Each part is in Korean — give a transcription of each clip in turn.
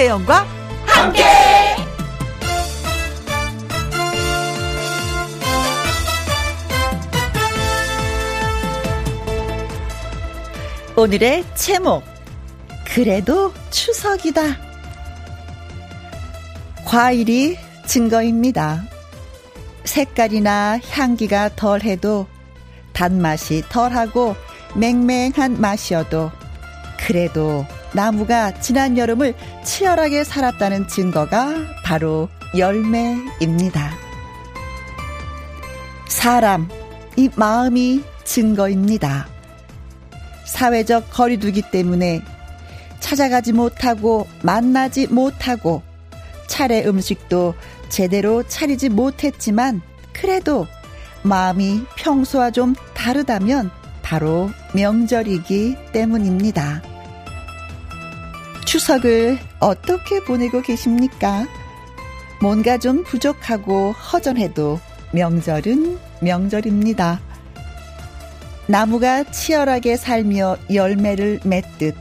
김혜영과 함께. 오늘의 제목 그래도 추석이다. 과일이 증거입니다. 색깔이나 향기가 덜해도 단맛이 덜하고 맹맹한 맛이어도 그래도 나무가 지난 여름을 치열하게 살았다는 증거가 바로 열매입니다. 사람, 이 마음이 증거입니다. 사회적 거리두기 때문에 찾아가지 못하고 만나지 못하고 차례 음식도 제대로 차리지 못했지만 그래도 마음이 평소와 좀 다르다면 바로 명절이기 때문입니다. 추석을 어떻게 보내고 계십니까? 뭔가 좀 부족하고 허전해도 명절은 명절입니다. 나무가 치열하게 살며 열매를 맺듯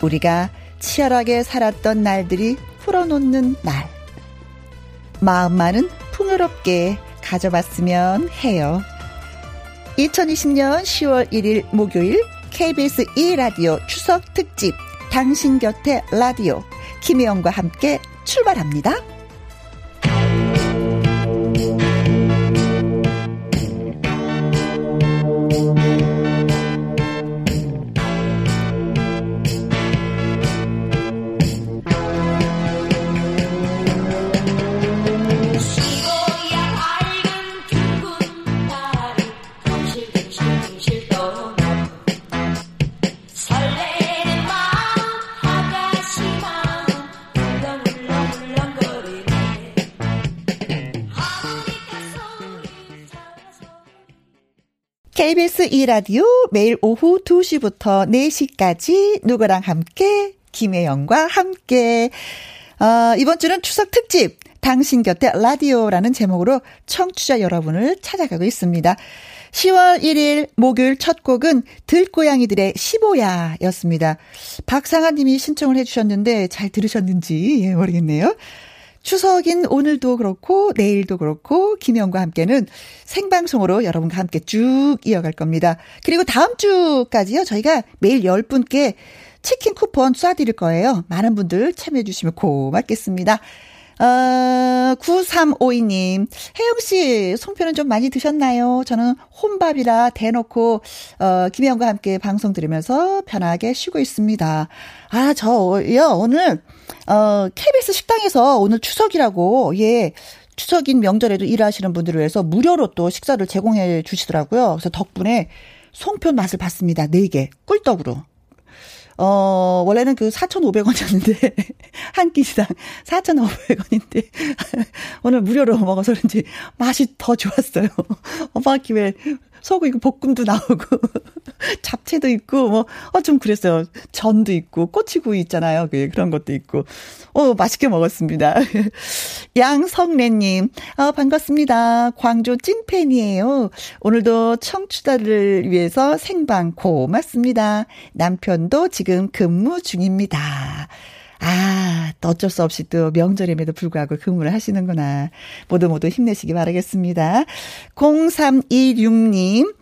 우리가 치열하게 살았던 날들이 풀어놓는 날. 마음만은 풍요롭게 가져봤으면 해요. 2020년 10월 1일 목요일 KBS 2라디오 추석 특집 당신 곁에 라디오 김혜영과 함께 출발합니다. KBS 2라디오 매일 오후 2시부터 4시까지 누구랑 함께 김혜영과 함께 어, 이번 주는 추석 특집 당신 곁에 라디오라는 제목으로 청취자 여러분을 찾아가고 있습니다. 10월 1일 목요일 첫 곡은 들고양이들의 15야였습니다. 박상아 님이 신청을 해주셨는데 잘 들으셨는지 예, 모르겠네요. 추석인 오늘도 그렇고 내일도 그렇고 김영과 함께는 생방송으로 여러분과 함께 쭉 이어갈 겁니다. 그리고 다음 주까지요. 저희가 매일 10분께 치킨 쿠폰 쏴드릴 거예요. 많은 분들 참여해 주시면 고맙겠습니다. 어, 9352님, 혜영씨, 송편은 좀 많이 드셨나요? 저는 혼밥이라 대놓고, 어, 김혜영과 함께 방송 들으면서 편하게 쉬고 있습니다. 아, 저요, 오늘, 어, KBS 식당에서 오늘 추석이라고, 예, 추석인 명절에도 일하시는 분들을 위해서 무료로 또 식사를 제공해 주시더라고요. 그래서 덕분에 송편 맛을 봤습니다. 4개. 꿀떡으로. 어, 원래는 그 4,500원이었는데, 한 끼시당 4,500원인데, 오늘 무료로 먹어서 그런지 맛이 더 좋았어요. 엄마 김에 소고기 볶음도 나오고, 잡채도 있고, 뭐, 어, 좀 그랬어요. 전도 있고, 꼬치구이 있잖아요. 그, 그런 것도 있고. 어, 맛있게 먹었습니다. 양성래님, 아, 반갑습니다. 광주 찐팬이에요. 오늘도 청취자를 위해서 생방 고맙습니다. 남편도 지금 근무 중입니다. 아, 또 어쩔 수 없이 또 명절임에도 불구하고 근무를 하시는구나. 모두 모두 힘내시기 바라겠습니다. 0326님.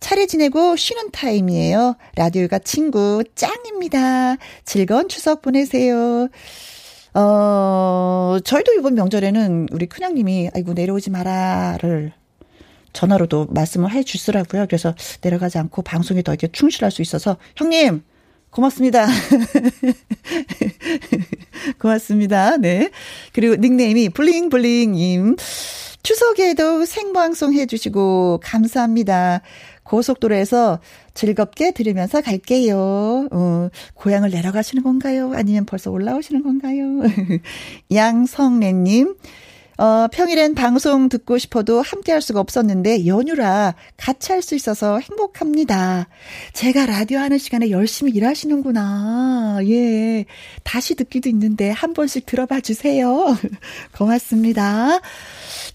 차례 지내고 쉬는 타임이에요. 라디오가 친구 짱입니다. 즐거운 추석 보내세요. 어, 저희도 이번 명절에는 우리 큰형님이 아이고 내려오지 마라를 전화로도 말씀을 해 주시더라고요. 그래서 내려가지 않고 방송에 더 이렇게 충실할 수 있어서 형님 고맙습니다. 고맙습니다. 네. 그리고 닉네임이 블링블링님. 추석에도 생방송 해주시고 감사합니다. 고속도로에서 즐겁게 들으면서 갈게요. 어, 고향을 내려가시는 건가요? 아니면 벌써 올라오시는 건가요? 양성래님, 어, 평일엔 방송 듣고 싶어도 함께 할 수가 없었는데 연휴라 같이 할 수 있어서 행복합니다. 제가 라디오 하는 시간에 열심히 일하시는구나. 예. 다시 듣기도 있는데 한 번씩 들어봐 주세요. 고맙습니다.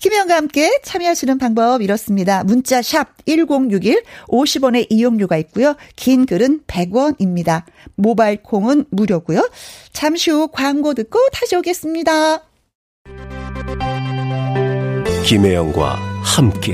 김혜영과 함께 참여하시는 방법 이렇습니다. 문자 샵 1061, 50원의 이용료가 있고요. 긴 글은 100원입니다. 모바일 콩은 무료고요. 잠시 후 광고 듣고 다시 오겠습니다. 김혜영과 함께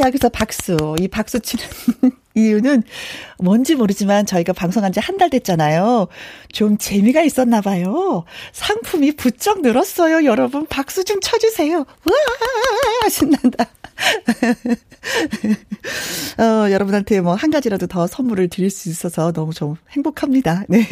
여기서 박수. 이 박수 치는 이유는 뭔지 모르지만 저희가 방송한 지 한 달 됐잖아요. 좀 재미가 있었나 봐요. 상품이 부쩍 늘었어요. 여러분 박수 좀 쳐주세요. 와 신난다. 어, 여러분한테 뭐 한 가지라도 더 선물을 드릴 수 있어서 너무 좀 행복합니다. 네.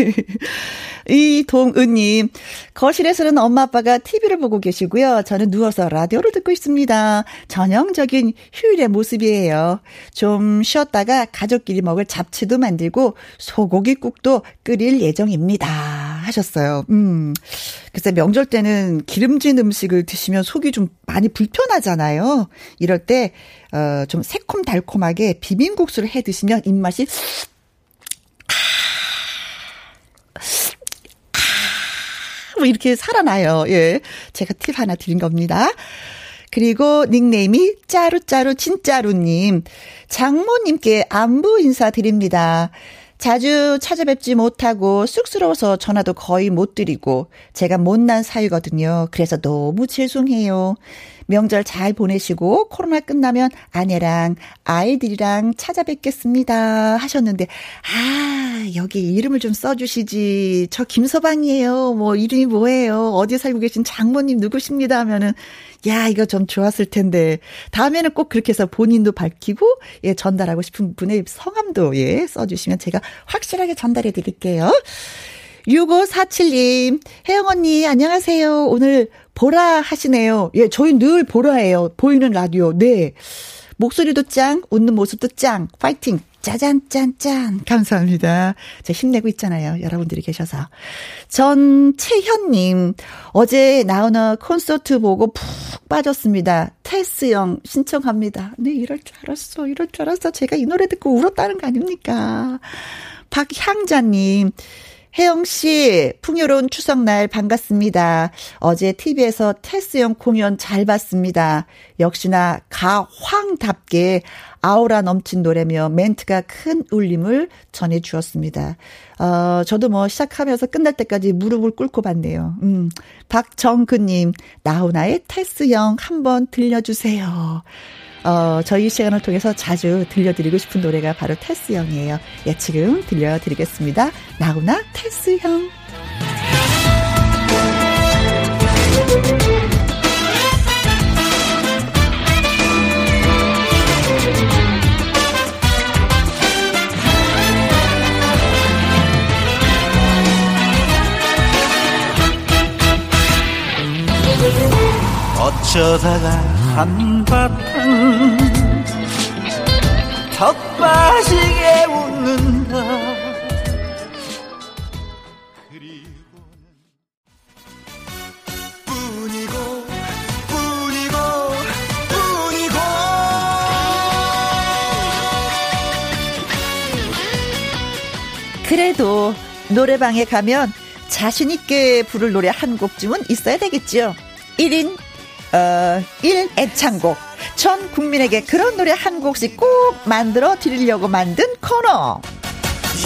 이동은님, 거실에서는 엄마 아빠가 TV를 보고 계시고요. 저는 누워서 라디오를 듣고 있습니다. 전형적인 휴일의 모습이에요. 좀 쉬었다가 가족끼리 먹을 잡채도 만들고 소고기국도 끓일 예정입니다. 하셨어요. 음. 글쎄 명절 때는 기름진 음식을 드시면 속이 좀 많이 불편하잖아요. 이럴 때, 어, 좀 새콤달콤하게 비빔국수를 해 드시면 입맛이 뭐 이렇게 살아나요. 예. 제가 팁 하나 드린 겁니다. 그리고 닉네임이 짜루짜루 진짜루님. 장모님께 안부 인사드립니다. 자주 찾아뵙지 못하고 쑥스러워서 전화도 거의 못 드리고 제가 못난 사유거든요. 그래서 너무 죄송해요. 명절 잘 보내시고 코로나 끝나면 아내랑 아이들이랑 찾아뵙겠습니다 하셨는데 아 여기 이름을 좀 써주시지 저 김서방이에요 뭐 이름이 뭐예요 어디 살고 계신 장모님 누구십니다 하면은 야 이거 좀 좋았을 텐데 다음에는 꼭 그렇게 해서 본인도 밝히고 예 전달하고 싶은 분의 성함도 예 써주시면 제가 확실하게 전달해 드릴게요. 6547님, 혜영 언니, 안녕하세요. 오늘 보라 하시네요. 예, 저희 늘 보라예요. 보이는 라디오. 네. 목소리도 짱, 웃는 모습도 짱. 파이팅. 짜잔, 짠, 짠. 감사합니다. 저 힘내고 있잖아요. 여러분들이 계셔서. 전 채현님, 어제 나오는 콘서트 보고 푹 빠졌습니다. 테스형 신청합니다. 네, 이럴 줄 알았어. 이럴 줄 알았어. 제가 이 노래 듣고 울었다는 거 아닙니까? 박향자님, 혜영 씨, 풍요로운 추석날 반갑습니다. 어제 TV에서 테스형 공연 잘 봤습니다. 역시나 가황답게 아우라 넘친 노래며 멘트가 큰 울림을 전해 주었습니다. 어, 저도 뭐 시작하면서 끝날 때까지 무릎을 꿇고 봤네요. 음, 박정근님, 나훈아의 테스형 한번 들려주세요. 어, 저희 시간을 통해서 자주 들려드리고 싶은 노래가 바로 테스 형이에요. 예, 지금 들려드리겠습니다. 나훈아 테스 형. 어쩌다가 한바탕 더 빠지게 웃는다 그래도 노래방에 가면 자신있게 부를 노래 한 곡쯤은 있어야 되겠죠. 1인 어, 1 애창곡. 전 국민에게 그런 노래 한 곡씩 꼭 만들어 드리려고 만든 코너.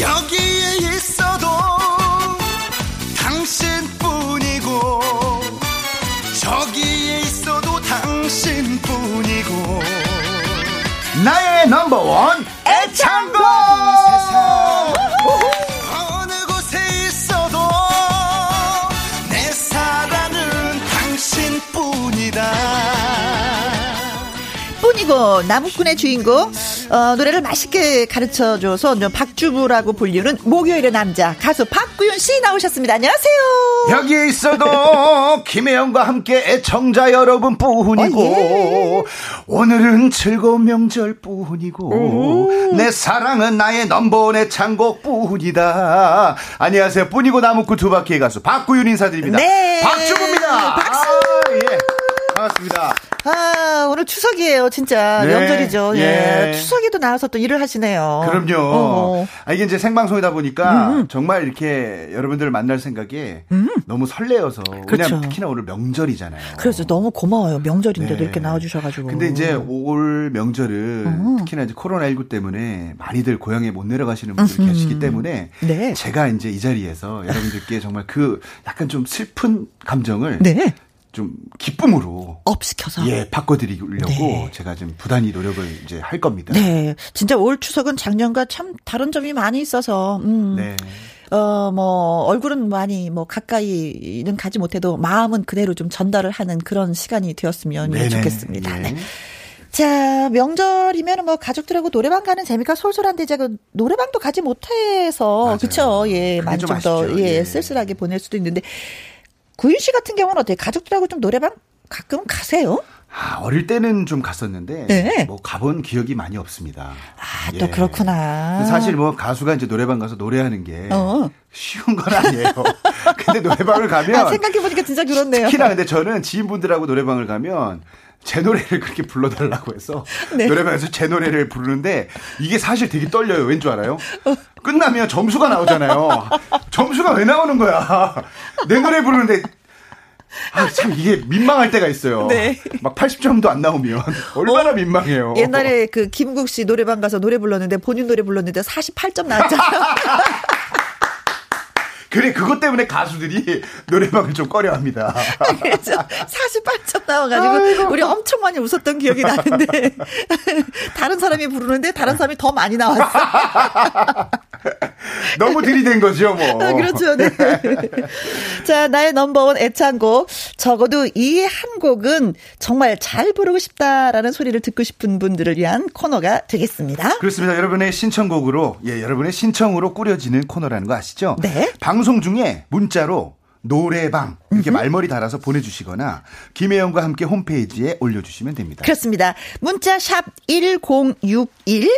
여기에 있어도 당신뿐이고 저기에 있어도 당신뿐이고 나의 넘버원 뿐이고 나무꾼의 주인공 어, 노래를 맛있게 가르쳐줘서 박주부라고 불리는 목요일의 남자 가수 박구윤 씨 나오셨습니다. 안녕하세요. 여기에 있어도 김혜영과 함께 애청자 여러분 뿐이고 어, 예. 오늘은 즐거운 명절 뿐이고 내 사랑은 나의 넘버원 애창곡 뿐이다. 안녕하세요. 뿐이고 나무꾼 두 바퀴의 가수 박구윤 인사드립니다. 네. 박주부입니다. 박수. 아, 예. 반갑습니다. 아, 오늘 추석이에요, 진짜. 네. 명절이죠. 예. 예. 추석에도 나와서 또 일을 하시네요. 그럼요. 어. 아, 이게 이제 생방송이다 보니까 음. 정말 이렇게 여러분들을 만날 생각에 음. 너무 설레어서. 그렇죠. 특히나 오늘 명절이잖아요. 그래서 너무 고마워요. 명절인데도 네. 이렇게 나와주셔가지고. 근데 이제 올 명절은 음. 특히나 이제 코로나19 때문에 많이들 고향에 못 내려가시는 분들이 음. 계시기 때문에. 네. 제가 이제 이 자리에서 여러분들께 정말 그 약간 좀 슬픈 감정을. 네. 좀 기쁨으로 업시켜서 예 바꿔드리려고 네. 제가 좀 부단히 노력을 이제 할 겁니다. 네, 진짜 올 추석은 작년과 참 다른 점이 많이 있어서 음. 네. 어, 뭐, 얼굴은 많이, 뭐, 가까이는 가지 못해도 마음은 그대로 좀 전달을 하는 그런 시간이 되었으면 네네. 좋겠습니다. 예. 네. 자, 명절이면 뭐 가족들하고 노래방 가는 재미가 솔솔한데 제가 노래방도 가지 못해서 그쵸 예, 많이 좀더 예, 예, 쓸쓸하게 보낼 수도 있는데 구윤 씨 같은 경우는 어때요? 가족들하고 좀 노래방 가끔 가세요? 아, 어릴 때는 좀 갔었는데 네. 뭐 가본 기억이 많이 없습니다. 아, 또 예. 그렇구나. 사실 뭐 가수가 이제 노래방 가서 노래하는 게 어. 쉬운 건 아니에요. 근데 노래방을 가면 아, 생각해 보니까 진짜 그렇네요. 특히나 근데 저는 지인분들하고 노래방을 가면 제 노래를 그렇게 불러달라고 해서 네. 노래방에서 제 노래를 부르는데 이게 사실 되게 떨려요. 왠 줄 알아요? 끝나면 점수가 나오잖아요. 점수가 왜 나오는 거야? 내 노래 부르는데 아, 참 이게 민망할 때가 있어요. 네. 막 80점도 안 나오면 얼마나 어, 민망해요. 옛날에 그 김국 씨 노래방 가서 노래 불렀는데 본인 노래 불렀는데 48점 나왔잖아요. 그래 그것 때문에 가수들이 노래방을 좀 꺼려합니다. 그래서 48점 나와가지고 아이고. 우리 엄청 많이 웃었던 기억이 나는데 다른 사람이 부르는데 다른 사람이 더 많이 나왔어. 너무 들이댄 거죠, 뭐. 아, 그렇죠. 네. 자, 나의 넘버원 애창곡. 적어도 이 한 곡은 정말 잘 부르고 싶다라는 소리를 듣고 싶은 분들을 위한 코너가 되겠습니다. 그렇습니다. 여러분의 신청곡으로, 예, 여러분의 신청으로 꾸려지는 코너라는 거 아시죠? 네. 방송 중에 문자로 노래방 이렇게. 말머리 달아서 보내주시거나 김혜영과 함께 홈페이지에 올려주시면 됩니다. 그렇습니다. 문자 샵 1061,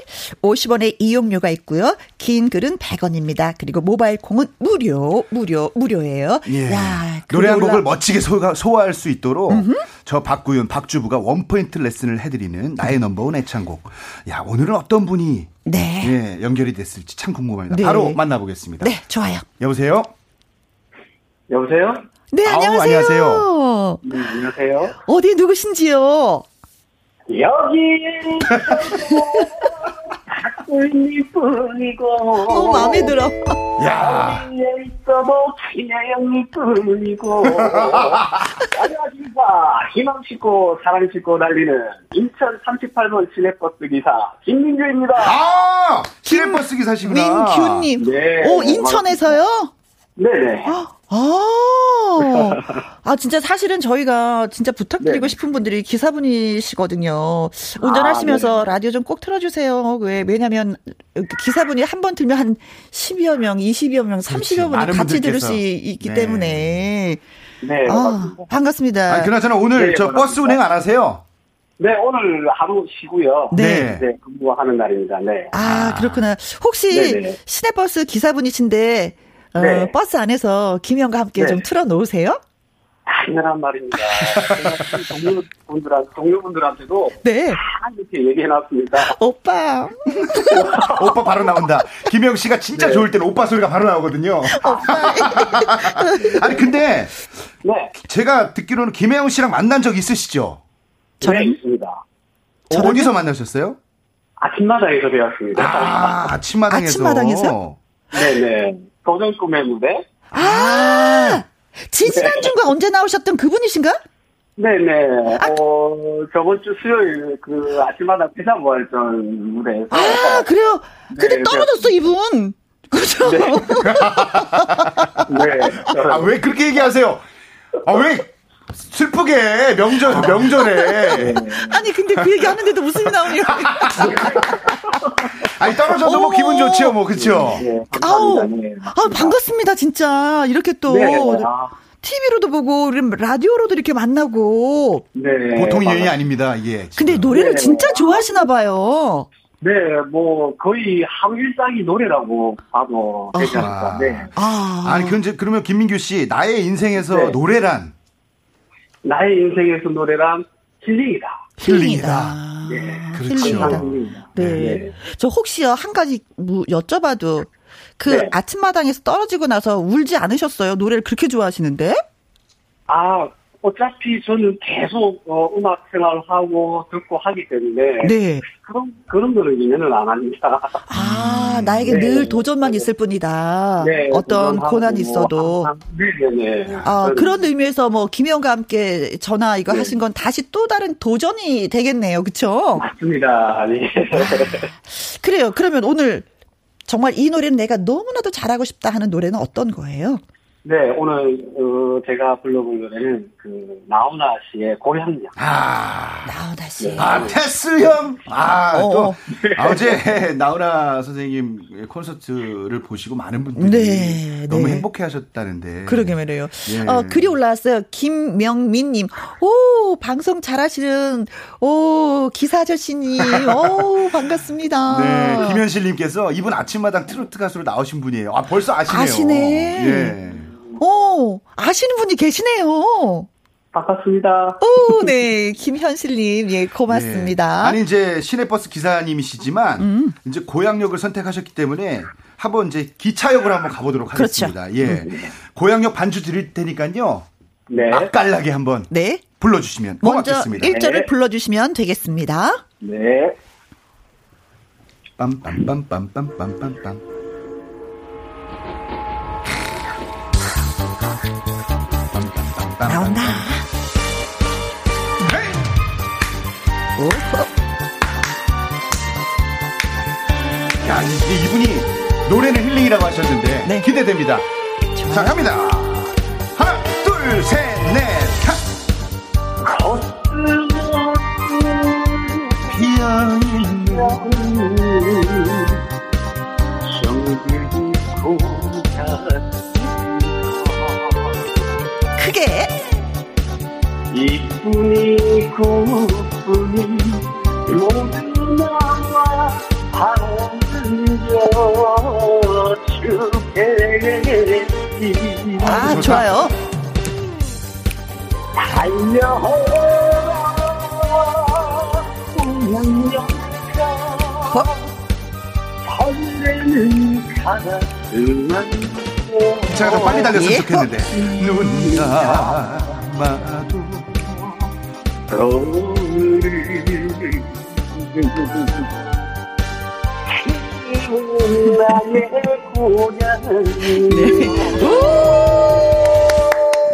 50원의 이용료가 있고요. 긴 글은 100원입니다. 그리고 모바일 콩은 무료, 무료, 무료예요. 예. 야, 노래 한 곡을 멋지게 소화, 소화할 수 있도록 음흠. 저 박구윤, 박주부가 원포인트 레슨을 해드리는 나의 넘버원 애창곡. 야 오늘은 어떤 분이 네. 예, 연결이 됐을지 참 궁금합니다. 네. 바로 만나보겠습니다. 네, 좋아요. 여보세요? 여보세요? 네, 안녕하세요. 안녕하세요. 네, 안녕하세요. 어디 누구신지요? 여기 박구님 뿐이고 어 마음에 들어. 야. 여기에 있어도 김혜영이 뿐이고 안녕하십니까 희망 싣고 사랑 싣고 달리는 인천 38번 시내버스 기사 김민규입니다. 아 시내버스 기사시구나. 민규님. 네. 오 인천에서요? 네네. 아, 아, 진짜 사실은 저희가 진짜 부탁드리고 네. 싶은 분들이 기사분이시거든요. 운전하시면서 아, 라디오 좀 꼭 틀어주세요. 왜, 왜냐면 기사분이 한 번 들면 한 10여 명, 20여 명, 30여 분이 같이 들을 수 있기 네. 때문에. 네. 아, 반갑습니다. 아, 그나저나 오늘 네, 저 반갑습니다. 버스 운행 안 하세요? 네, 오늘 하루 쉬고요. 네. 네, 근무하는 날입니다. 네. 아, 그렇구나. 혹시 네네. 시내버스 기사분이신데 어, 네. 버스 안에서 김영과 함께 네. 좀 틀어놓으세요? 아, 당연한 말입니다. 동료분들한 동료분들한테도 네. 다 이렇게 얘기해놨습니다. 오빠. 오빠 바로 나온다. 김영 씨가 진짜 네. 좋을 때는 오빠 소리가 바로 나오거든요. 오빠. 아니 근데 네, 제가 듣기로는 김혜영 씨랑 만난 적 있으시죠? 네 있습니다. 어, 어디서 만나셨어요? 아침마당에서 배웠습니다. 아, 아침마당에서. 아침마당에서? 네네. 도전 꿈의 무대. 아! 지지난주가 언제 나오셨던 그분이신가? 네네. 어, 저번 주 수요일 그 아침마당 피사부활전 무대에서. 아, 그래요? 근데 네, 떨어졌어, 이분. 그죠? 네. 네. 아, 왜 그렇게 얘기하세요? 아, 왜 슬프게 명절, 명절에. 아니, 근데 그 얘기 하는데도 웃음이 나오냐. 아니, 떨어져도 뭐. 기분 좋지요, 뭐, 그쵸? 네, 아우. 네. 아, 반갑습니다, 진짜. 이렇게 또. 네. 아, TV로도 보고, 우리 라디오로도 이렇게 만나고. 네. 보통 인연이. 아닙니다, 이게. 근데 지금. 노래를 네. 진짜 좋아하시나 봐요. 네, 뭐, 거의 하루 일상이 노래라고 봐도. 아. 네. 아. 아니, 그럼, 그러면 김민규 씨, 나의 인생에서 네. 노래란 나의 인생에서 노래란 힐링이다. 힐링이다. 네. 그렇죠. 힐링이다. 힐링이다. 네. 저 혹시요, 한 가지 뭐 여쭤봐도 그 네. 아침마당에서 떨어지고 나서 울지 않으셨어요? 노래를 그렇게 좋아하시는데? 아, 어차피 저는 계속 어, 음악 생활하고 듣고 하기 때문에 네. 그런 그런 거는 인연을 안 합니다. 아, 나에게 네. 늘 도전만 있을 뿐이다. 네, 어떤 고난이 뭐 있어도. 네네 네. 아, 저는 그런 의미에서 뭐 김혜영과 함께 전화 이거 네. 하신 건 다시 또 다른 도전이 되겠네요. 그쵸? 맞습니다. 네. 그래요. 그러면 오늘 정말 이 노래는 내가 너무나도 잘하고 싶다 하는 노래는 어떤 거예요? 네, 오늘 어, 제가 불러본 노래는 그 나훈아 씨의 고향역. 아. 나훈아 씨. 아, 테스 형! 아, 어, 또, 어. 아, 어제 나훈아 선생님 콘서트를 보시고 많은 분들이 네, 너무 네. 행복해 하셨다는데. 그러게 말이에요. 예. 어, 글이 올라왔어요. 김명민님. 오, 방송 잘하시는, 오, 기사 아저씨님. 오, 반갑습니다. 네, 김현실님께서 이분 아침마당 트로트 가수로 나오신 분이에요. 아, 벌써 아시네요. 아시네. 예. 오, 아시는 분이 계시네요. 반갑습니다. 오, 네. 김현실님. 예, 고맙습니다. 네. 아니, 이제 시내버스 기사님이시지만, 음. 이제 고향역을 선택하셨기 때문에, 한번 이제 기차역으로 한번 가보도록 그렇죠. 하겠습니다. 예. 고향역 반주 드릴 테니까요. 네. 맛깔나게 한번 네. 불러주시면 먼저 고맙겠습니다. 1절을 네. 불러주시면 되겠습니다. 네. 빰빰빰빰빰빰빰빰. 나온다. 오, 야, 이- 이분이 노래는 힐링이라고 하셨는데 네. 기대됩니다. 자, 갑니다. 하나, 둘, 셋, 넷, 하. 크게. 이뿐이 그뿐이 모두 나와 주겠지 아. 좋아요. 달려라 운명가 어? 설레는 가슴만 제가 더 빨리 달렸으면 예. 좋겠는데. 눈 감아도 나의 고향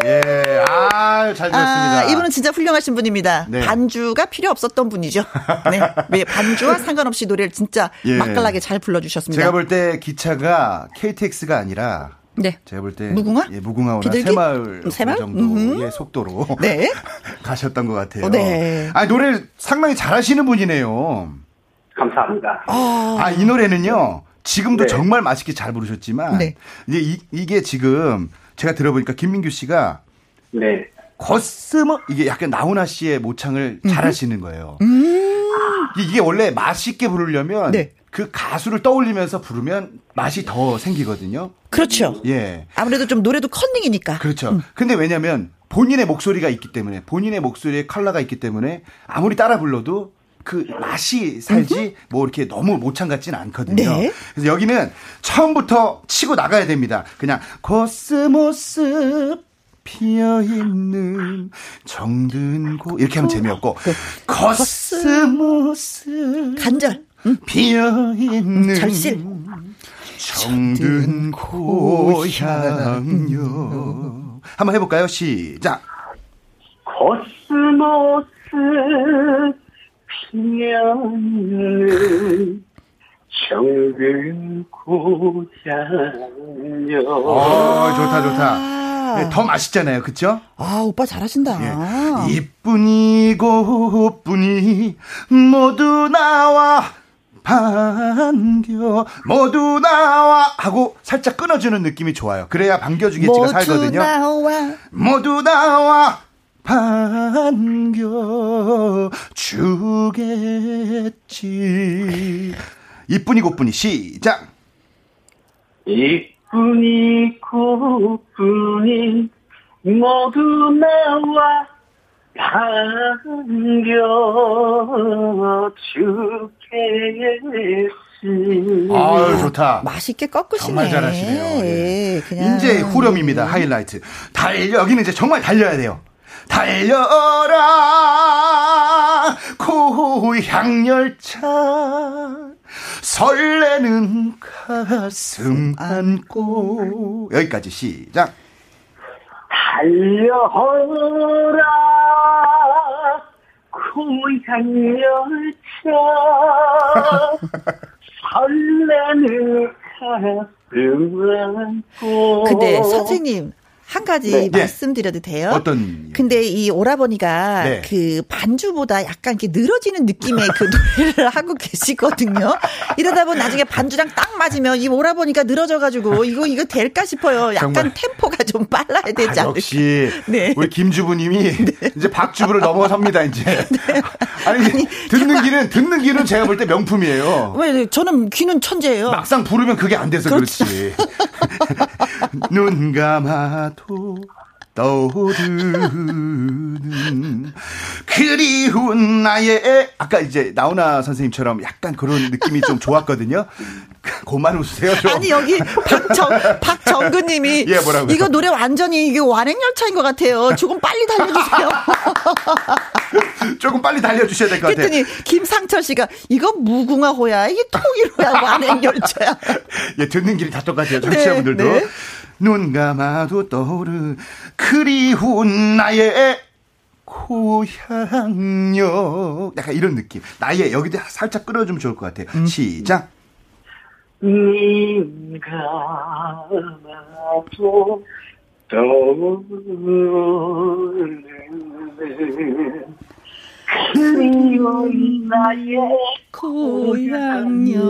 예, 아, 잘 들었습니다. 아, 이분은 진짜 훌륭하신 분입니다. 네. 반주가 필요 없었던 분이죠. 네. 네, 반주와 상관없이 노래를 진짜 예. 맛깔나게 잘 불러주셨습니다. 제가 볼 때 기차가 KTX가 아니라 네. 제가 볼 때 무궁화? 예, 무궁화호나 비둘기? 새마을 새마을? 정도의 음흠. 속도로 네. 가셨던 것 같아요. 어, 네. 아 노래 상당히 잘하시는 분이네요. 감사합니다. 아이 노래는요 지금도 네. 정말 맛있게 잘 부르셨지만 네. 이제 이, 이게 지금 제가 들어보니까 김민규 씨가 네. 거스머 이게 약간 나훈아 씨의 모창을 잘하시는 거예요. 음. 이게 원래 맛있게 부르려면 네. 그 가수를 떠올리면서 부르면 맛이 더 생기거든요. 그렇죠. 예. 아무래도 좀 노래도 컨닝이니까. 그렇죠. 근데 왜냐면 본인의 목소리가 있기 때문에 본인의 목소리에 컬러가 있기 때문에 아무리 따라 불러도 그 맛이 살지 뭐 이렇게 너무 모창 같지는 않거든요. 네. 그래서 여기는 처음부터 치고 나가야 됩니다. 그냥 코스모스 피어 있는 정든 곳 이렇게 하면 재미없고 그, 코스모스 간절 피어 있는 절실 정든 고향역 한번 해볼까요? 시작. 코스모스 피어있는 정든 고향역. 어, 좋다, 좋다. 네, 더 맛있잖아요, 그쵸? 아, 오빠 잘하신다. 예. 이뿐이 꽃뿐이 모두 나와 반겨 모두 나와 하고 살짝 끊어주는 느낌이 좋아요. 그래야 반겨주겠지가 살거든요. 나와. 모두 나와 반겨 주겠지. 이쁜이 곱분이 시작. 이쁜이 곱분이 모두 나와 반겨 주겠지. 아유, 좋다. 맛있게 꺾으시네. 정말 잘하시네요. 예. 그냥. 이제 후렴입니다. 하이라이트. 달려, 여기는 이제 정말 달려야 돼요. 달려라 고향 열차 설레는 가슴 안고 여기까지 시작 달려라 고향 열차 설레는 가슴 안고. 근데 선생님 한 가지 네. 네. 말씀드려도 돼요? 어떤? 근데 이 오라버니가 네. 그 반주보다 약간 이렇게 늘어지는 느낌의 그 노래를 하고 계시거든요. 이러다 보면 나중에 반주랑 딱 맞으면 이 오라버니가 늘어져가지고 이거 이거 될까 싶어요. 약간 정말. 템포가 좀 빨라야 되지 아, 않을까? 역시 네. 우리 김주부님이 네. 이제 박주부를 넘어섭니다 이제. 네. 아니, 아니 듣는 귀는 듣는 귀는 제가 볼 때 명품이에요. 왜 저는 귀는 천재예요. 막상 부르면 그게 안 돼서 그렇지. 그렇지. 눈 감아 도 떠오르는 그리운 나의 아까 이제 나훈아 선생님처럼 약간 그런 느낌이 좀 좋았거든요. 고만 웃으세요. 좀. 아니 여기 박정 박정근님이 예 뭐라고 이거 노래 완전히 이게 완행열차인 것 같아요. 조금 빨리 달려주세요. 조금 빨리 달려주셔야 될 것 같아요. 그랬더니 김상철 씨가 이거 무궁화호야 이게 통일호야 완행열차야. 예 듣는 길이 다 똑같아요. 청취자분들도. 네, 네. 눈 감아도 떠오르 그리운 나의 고향역 약간 이런 느낌. 나의 여기도 살짝 끌어주면 좋을 것 같아요. 음. 시작. 눈 감아도 떠오르는 그리운 나의 고향역.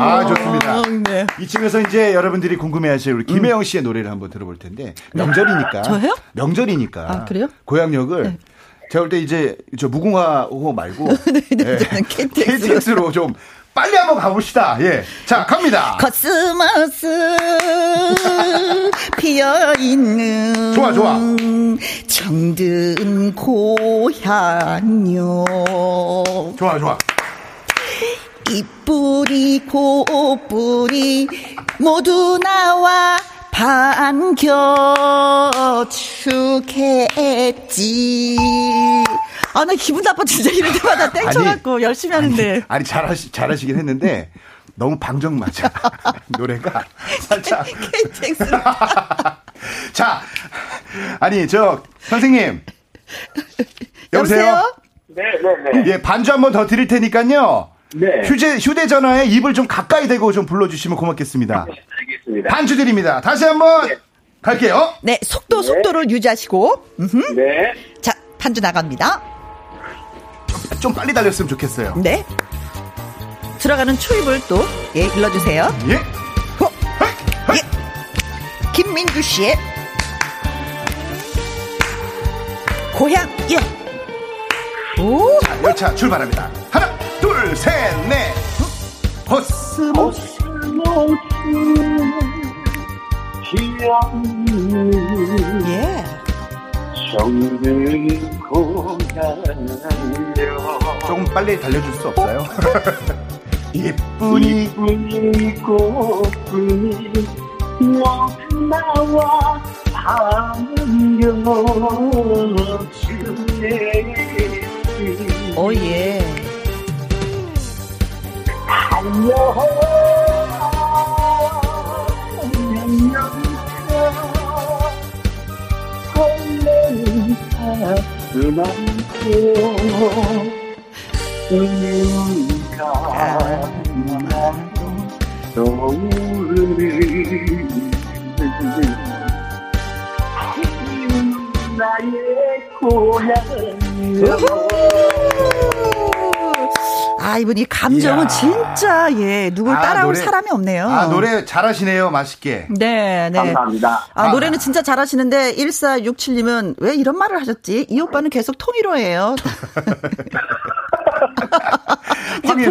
아, 좋습니다. 네. 이쯤에서 이제 여러분들이 궁금해하실 우리 김혜영 씨의 노래를 한번 들어볼 텐데 명절이니까. 저요? 명절이니까. 아, 그래요? 고향역을 네. 제가 볼 때 이제 저 무궁화호 말고 네, 네, 네. KTX로 좀 빨리 한번 가봅시다. 예. 자, 갑니다. 코스모스 피어 있는. 좋아, 좋아. 정든 고향요. 좋아, 좋아. 이쁜이 꽃분이 모두 나와 반겨주겠지. 아, 나 기분 나빠, 진짜 이럴 때마다 땡쳐갖고 열심히 하는데. 아니, 아니, 잘하시, 잘하시긴 했는데, 너무 방정 맞아. 노래가. 살짝. 자, 아니, 저, 선생님. 여보세요? 네, 네, 네. 예, 반주 한 번 더 드릴 테니까요. 네. 휴대, 휴대전화에 입을 좀 가까이 대고 좀 불러주시면 고맙겠습니다. 네, 알겠습니다. 반주 드립니다. 다시 한번 네. 갈게요. 네, 속도, 네. 속도를 유지하시고. 음흠. 네. 자, 반주 나갑니다. 좀, 좀 빨리 달렸으면 좋겠어요. 네. 들어가는 초입을 또, 예, 일러주세요. 예. 호, 예. 김민규 씨의 고향, 예. 오. 자, 열차 출발합니다. 하나, 둘, 셋, 넷. 코스모스. 예. 고향여 조금 빨리 달려줄 수 없어요? 이쁜이 이쁜이 꽃뿐이 나와 밤은경 주네 오예 나의 고향 아, 이분이 감정은 이야. 진짜, 예, 누굴 아, 따라올 노래- 사람이 없네요. 아, 노래 잘하시네요, 맛있게. 네, 네. 감사합니다. 아, 노래는 진짜 잘하시는데, 1467님은 왜 이런 말을 하셨지? 이 오빠는 계속 통일호예요.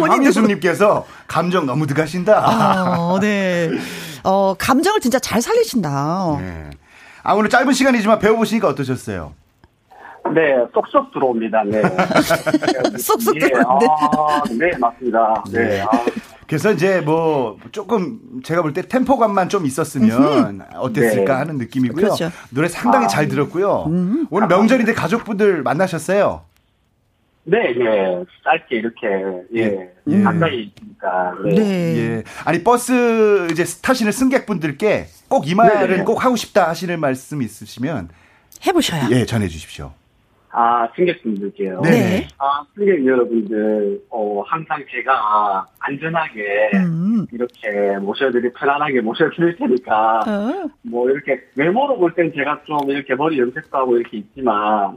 황예수님께서 감정 너무 들어가신다. 어, 네. 어, 감정을 진짜 잘 살리신다. 네. 아, 오늘 짧은 시간이지만 배워보시니까 어떠셨어요? 네, 쏙쏙 들어옵니다. 네. 쏙쏙 예, 들어오는데. 아, 네, 맞습니다. 네. 아, 그래서 이제 뭐 조금 제가 볼 때 템포감만 좀 있었으면 어땠을까 네. 하는 느낌이고요. 그렇죠. 노래 상당히 아. 잘 들었고요. 음. 오늘 명절인데 가족분들 만나셨어요? 네, 예. 짧게 이렇게, 예. 예. 가까이 있으니까. 네. 네. 예. 아니 버스 이제 타시는 승객분들께 꼭 이 말은 네네. 꼭 하고 싶다 하시는 말씀 있으시면 해보셔요. 예 전해 주십시오. 아, 승객분들께요. 네. 네. 아, 승객 여러분들, 어, 항상 제가 안전하게 음. 이렇게 모셔드리, 편안하게 모셔드릴 테니까, 어. 뭐 이렇게 외모로 볼 땐 제가 좀 이렇게 머리 염색도 하고 이렇게 있지만,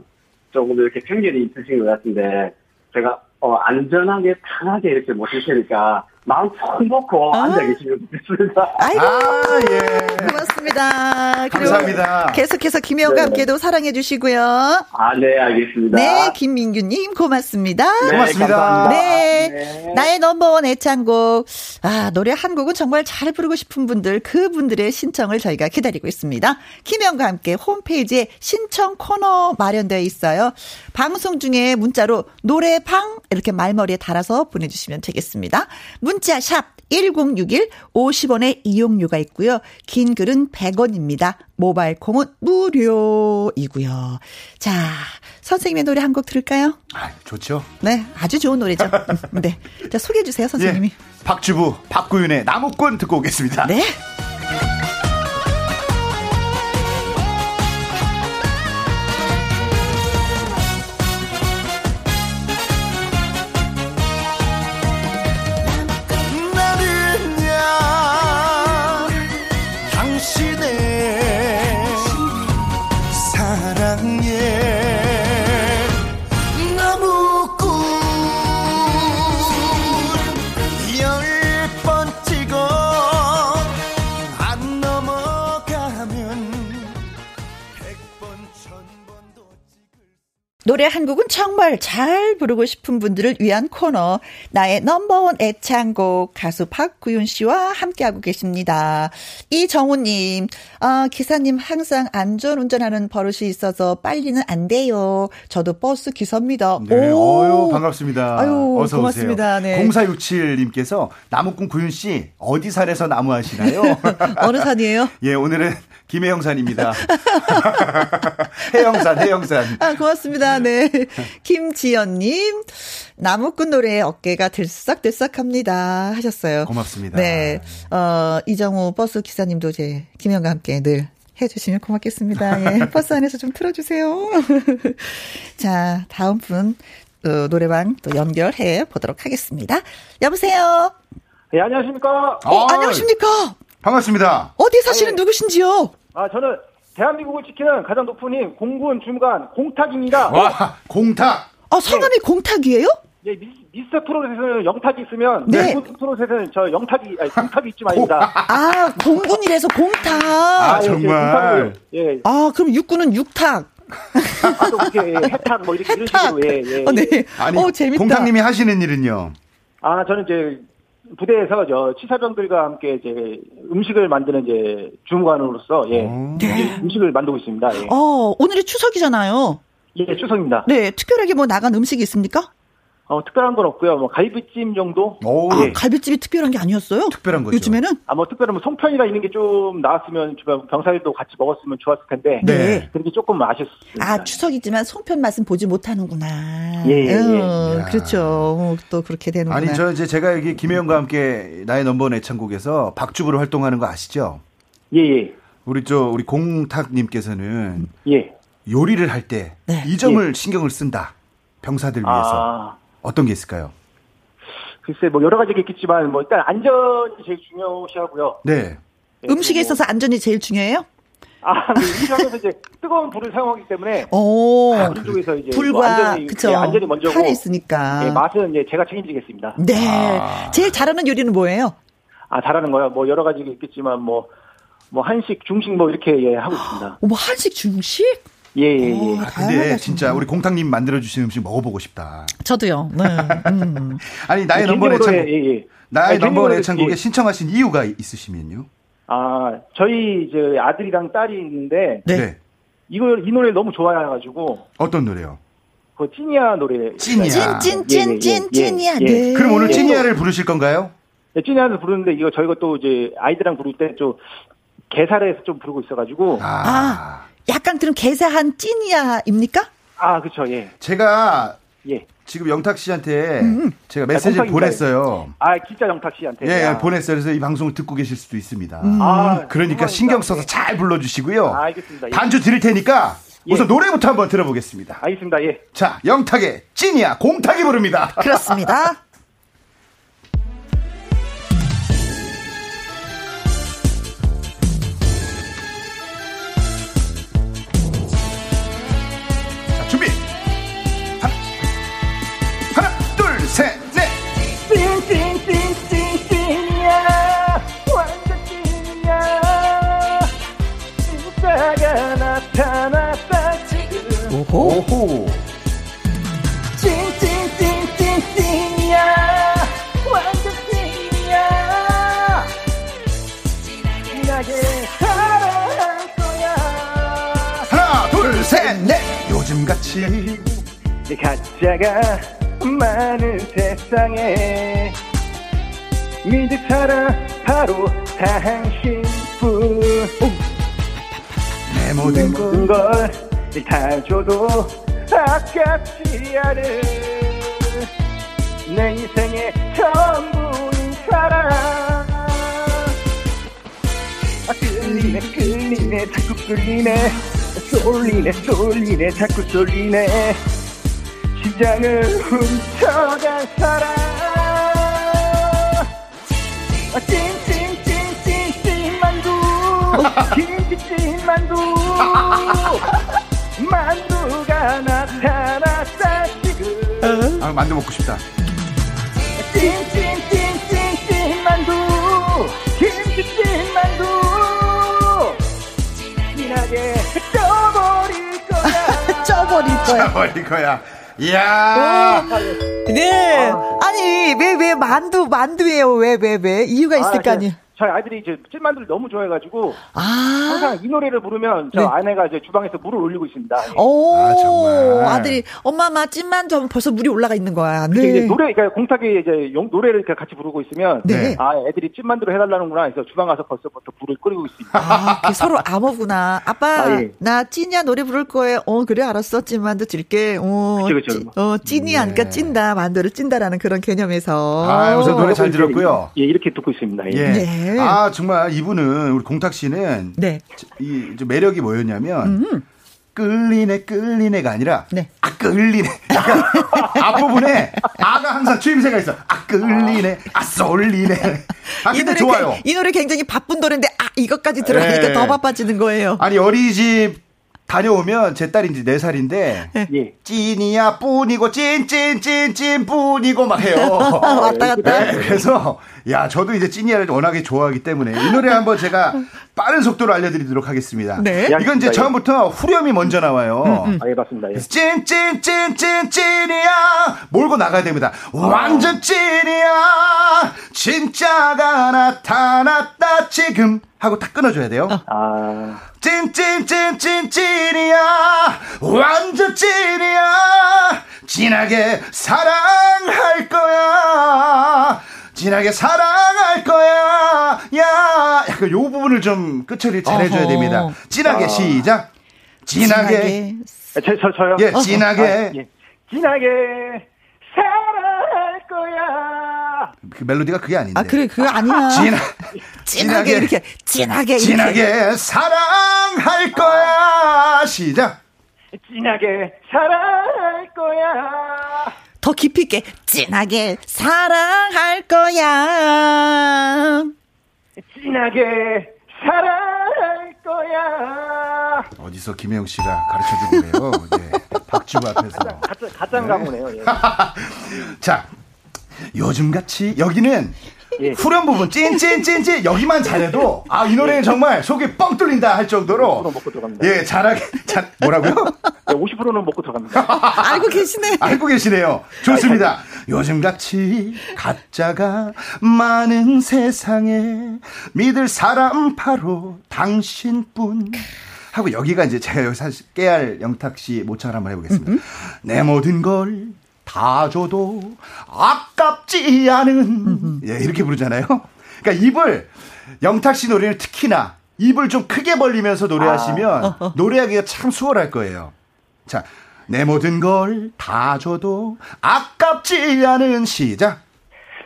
조금 이렇게 편견이 있으신 것 같은데, 제가 어, 안전하게 편하게 이렇게 모실 테니까, 마음 푹 놓고 아. 앉아 계시면 좋겠습니다. 아이고. 아 예. 고맙습니다. 그리고 감사합니다. 계속해서 김혜영과 네. 함께도 사랑해 주시고요. 아, 네, 알겠습니다. 네, 김민규님 고맙습니다. 네, 고맙습니다. 네. 네. 나의 넘버원 애창곡. 아, 노래 한 곡은 정말 잘 부르고 싶은 분들, 그분들의 신청을 저희가 기다리고 있습니다. 김영과 함께 홈페이지에 신청 코너 마련되어 있어요. 방송 중에 문자로 노래방 이렇게 말머리에 달아서 보내주시면 되겠습니다. 문자 샵 1061 50원의 이용료가 있고요. 긴 글은 100원입니다. 모바일 콩은 무료이고요. 자, 선생님의 노래 한 곡 들을까요? 아, 좋죠. 네, 아주 좋은 노래죠. 음, 네. 자, 소개해 주세요, 선생님이. 예. 박주부 박구윤의 나무꾼 듣고 오겠습니다. 네. 노래 한 곡은 정말 잘 부르고 싶은 분들을 위한 코너. 나의 넘버원 애창곡 가수 박구윤 씨와 함께하고 계십니다. 이정우님, 아, 기사님 항상 안전 운전하는 버릇이 있어서 빨리는 안 돼요. 저도 버스 기사입니다. 네, 오. 어유 반갑습니다. 아유, 어서 고맙습니다. 오세요. 네. 0467님께서 나무꾼 구윤 씨 어디 산에서 나무하시나요? 어느 산이에요? 예, 오늘은 김해영산입니다. 해영산, 해영산. 아, 고맙습니다. 네. 김지연님, 나무꾼 노래에 어깨가 들썩들썩합니다. 하셨어요. 고맙습니다. 네. 어, 이정우 버스 기사님도 제 김영과 함께 늘 해주시면 고맙겠습니다. 예. 버스 안에서 좀 틀어주세요. 자, 다음 분, 어, 노래방 또 연결해 보도록 하겠습니다. 여보세요? 네, 안녕하십니까. 어, 아, 안녕하십니까? 반갑습니다. 어디 사시는 누구신지요? 아, 저는 대한민국을 지키는 가장 높은 힘, 공군 주무관 공탁입니다. 와, 공탁. 아, 성함이 공탁이에요? 예, 미, 미스터 트롯에서는 영탁이 있으면 네. 공군 트롯에서는 저 영탁이, 아니, 공탁이 있지 말입니다. 아, 공군이라서 공탁. 아, 예, 정말. 예, 아, 그럼 육군은 육탁. 아, 또 그렇게 예, 해탁 뭐 이렇게 이런 식으로 예, 예. 어, 네. 아니, 어, 재밌다. 공탁님이 하시는 일은요? 아, 저는 이제 부대에서 저 치사병들과 함께 이제 음식을 만드는 이제 주무관으로서 예 어. 이제 음식을 만들고 있습니다. 예. 어, 오늘이 추석이잖아요. 예, 추석입니다. 네, 특별하게 뭐 나간 음식이 있습니까? 어, 특별한 건 없고요. 뭐 갈비찜 정도. 오, 아, 예. 갈비찜이 특별한 게 아니었어요? 특별한 거죠. 요즘에는? 아, 뭐 특별한 뭐 송편이나 이런 게 좀 나왔으면 주변 병사들도 같이 먹었으면 좋았을 텐데. 네. 그런 게 조금 아쉽습니다. 아, 추석이지만 송편 맛은 보지 못하는구나. 예, 예, 예. 어, 야. 그렇죠. 어, 또 그렇게 되는구나. 아니 저 이제 제가 여기 김혜영과 함께 나의 넘버원 애창곡에서 박주부로 활동하는 거 아시죠? 예, 예. 우리 저 우리 공탁 님께서는 예. 요리를 할 때이 네. 점을 신경을 쓴다. 병사들 위해서 아, 어떤 게 있을까요? 글쎄 뭐 여러 가지가 있겠지만 뭐 일단 안전이 제일 중요시하고요. 네. 예, 음식에 있어서 안전이 제일 중요해요? 아, 네, 음식하면서 이제 뜨거운 불을 사용하기 때문에 오. 그런 쪽에서 이제 뭐 불과 안전이, 그쵸. 예, 안전이 먼저고 칼이 있으니까. 예, 맛은 이제 제가 책임지겠습니다. 네. 아. 제일 잘하는 요리는 뭐예요? 아 잘하는 거요. 뭐 여러 가지가 있겠지만 뭐 뭐 한식, 중식 뭐 이렇게 예, 하고 있습니다. 뭐 한식, 중식? 예, 예, 예. 오, 아, 근데 진짜 우리 공탁님 만들어 주신 음식 먹어보고 싶다. 저도요. 네. 음. 아니 나의 예, 넘버원 개인적으로, 애창곡 예, 예. 나의 아니, 넘버원 개인적으로, 애창곡에 예. 신청하신 이유가 있으시면요? 아 저희 이제 아들이랑 딸이 있는데 네. 이걸 이 노래 너무 좋아해가지고 어떤 노래요? 그 찐이야 노래. 찐이야. 찐, 찐, 예, 예, 찐, 찐, 예, 찐이야. 예. 네. 그럼 오늘 예. 찐이야를 부르실 건가요? 네, 찐이야를 부르는데 이거 저희가 또 이제 아이들랑 부를 때 좀 개사해서 좀 부르고 있어가지고 아, 아, 약간 그럼 개사한 찐이야입니까? 그쵸 예 제가 예. 지금 영탁 씨한테 음, 제가 메시지를 아, 보냈어요. 아 기자 영탁 씨한테. 예, 아, 보냈어요. 그래서 이 방송을 듣고 계실 수도 있습니다. 아, 그러니까. 신경 써서 예. 잘 불러 주시고요. 아, 알겠습니다. 예. 반주 드릴 테니까 예. 우선 노래부터 한번 들어보겠습니다. 알겠습니다. 예. 자, 영탁의 찐이야 공탁이 부릅니다. 그렇습니다. 나타났다 지금 오호. 찐찐찐찐찐이야. 완전 찐이야. 진하게 사랑할 거야. 하나, 둘, 셋, 넷. 요즘같이. 내 가짜가 많은 세상에 믿을 사람 바로 당신뿐 내내 모든 것 모든 걸 다 줘도 아깝지 않은 내 인생의 전부인 사랑. 아, 끌리네 끌리네 자꾸 끌리네. 쏠리네 쏠리네 자꾸 쏠리네. 심장을 훔쳐간 사랑. 아, 찐찐찐찐찐 만두. 김치찜 만두 만두가 나타났다 지금 아, 만두 먹고 싶다. 찐찐찐찐찐 만두 김치찜 만두 진하게 떠버릴 거야 쪄버릴 거야. 버릴 거야. 이야. 네. 아니, 왜, 왜 만두, 만두예요? 왜, 왜, 왜? 이유가 있을 거 아니에요? 저희 아이들이 이제 찐만두를 너무 좋아해가지고 아. 항상 이 노래를 부르면 저 네. 아내가 이제 주방에서 물을 올리고 있습니다. 오, 아, 정말. 아들이, 엄마, 마, 찐만두 하면 벌써 물이 올라가 있는 거야. 이제 네. 노래, 그러니까 공탁이 이제 용, 노래를 이렇게 같이 부르고 있으면 네. 아 애들이 찐만두를 해달라는구나 해서 주방 가서 벌써부터 불을 끓이고 있습니다. 아, 그 서로 암호구나. 아빠, 아, 예. 나 찐이야 노래 부를 거예요. 어, 그래, 알았어. 찐만두 찔게. 어, 그쵸, 그쵸. 찐, 어, 찐이 네. 찐다. 만두를 찐다라는 그런 개념에서. 아, 우선 노래 잘 들었고요. 예, 이렇게 듣고 있습니다. 예. 예. 네. 아, 정말 이분은 우리 공탁 씨는 네. 이 매력이 뭐였냐면 끌리네 끌리네가 아니라 네. 아 끌리네 앞부분에 아가 항상 추임새가 있어 아 끌리네 아 쏠리네 아이 근데 노래, 좋아요 이 노래 굉장히 바쁜 노래인데, 아, 이것까지 들어가니까 예. 더 바빠지는 거예요. 아니 어린이집 다녀오면 제 딸이 이제 4살인데 예. 찐이야 뿐이고 찐찐찐찐 뿐이고 막 해요. 왔다 갔다. 네, 그래서 야 저도 이제 찐이야를 워낙에 좋아하기 때문에 이 노래 한번 제가 빠른 속도로 알려드리도록 하겠습니다. 네. 이건 이제 처음부터 후렴이 먼저 나와요. 아, 예, 맞습니다. 예. 찐찐찐찐 찐이야 몰고 나가야 됩니다. 완전 찐이야 진짜가 나타났다 지금 하고 딱 끊어줘야 돼요. 아, 찐찐찐찐 찐이야 완전 찐이야 진하게 사랑할 거야 진하게 사랑할 거야 야 약간 요 부분을 좀 끝처리 잘해줘야 어허. 됩니다. 진하게 시작 진하게 아, 저, 저, 저요? 예 진하게 아, 예. 진하게 사랑할 거야. 그 멜로디가 그게 아닌데 아, 그래, 그거 아니야. 진하, 진하게 이렇게, 진하게 이렇게. 진하게 사랑할 거야 시작 진하게 사랑할 거야. 더 깊이 있게, 진하게 사랑할 거야. 진하게 사랑할 거야. 어디서 김혜영 씨가 가르쳐주고 그래요 예, 박주부 앞에서 가짜, 가짜 가문이에요. 예. 자, 요즘같이 여기는 예. 후렴 부분 찐찐찐찐 여기만 잘해도 아 이 노래는 정말 속이 뻥 뚫린다 할 정도로 50% 먹고 들어갑니다. 예 잘하게 잘 뭐라고요? 예, 50%는 먹고 들어갑니다. 알고 계시네. 알고 계시네요. 좋습니다. 요즘같이 가짜가 많은 세상에 믿을 사람 바로 당신뿐. 하고 여기가 이제 제가 여기 사실 깨알 영탁 씨 모창을 한번 해보겠습니다. 내 모든 걸 다 줘도 아깝지 않은 예 이렇게 부르잖아요. 그러니까 입을 영탁 씨 노래는 특히나 입을 좀 크게 벌리면서 노래하시면 노래하기가 참 수월할 거예요. 자, 내 모든 걸 다 줘도 아깝지 않은 시작.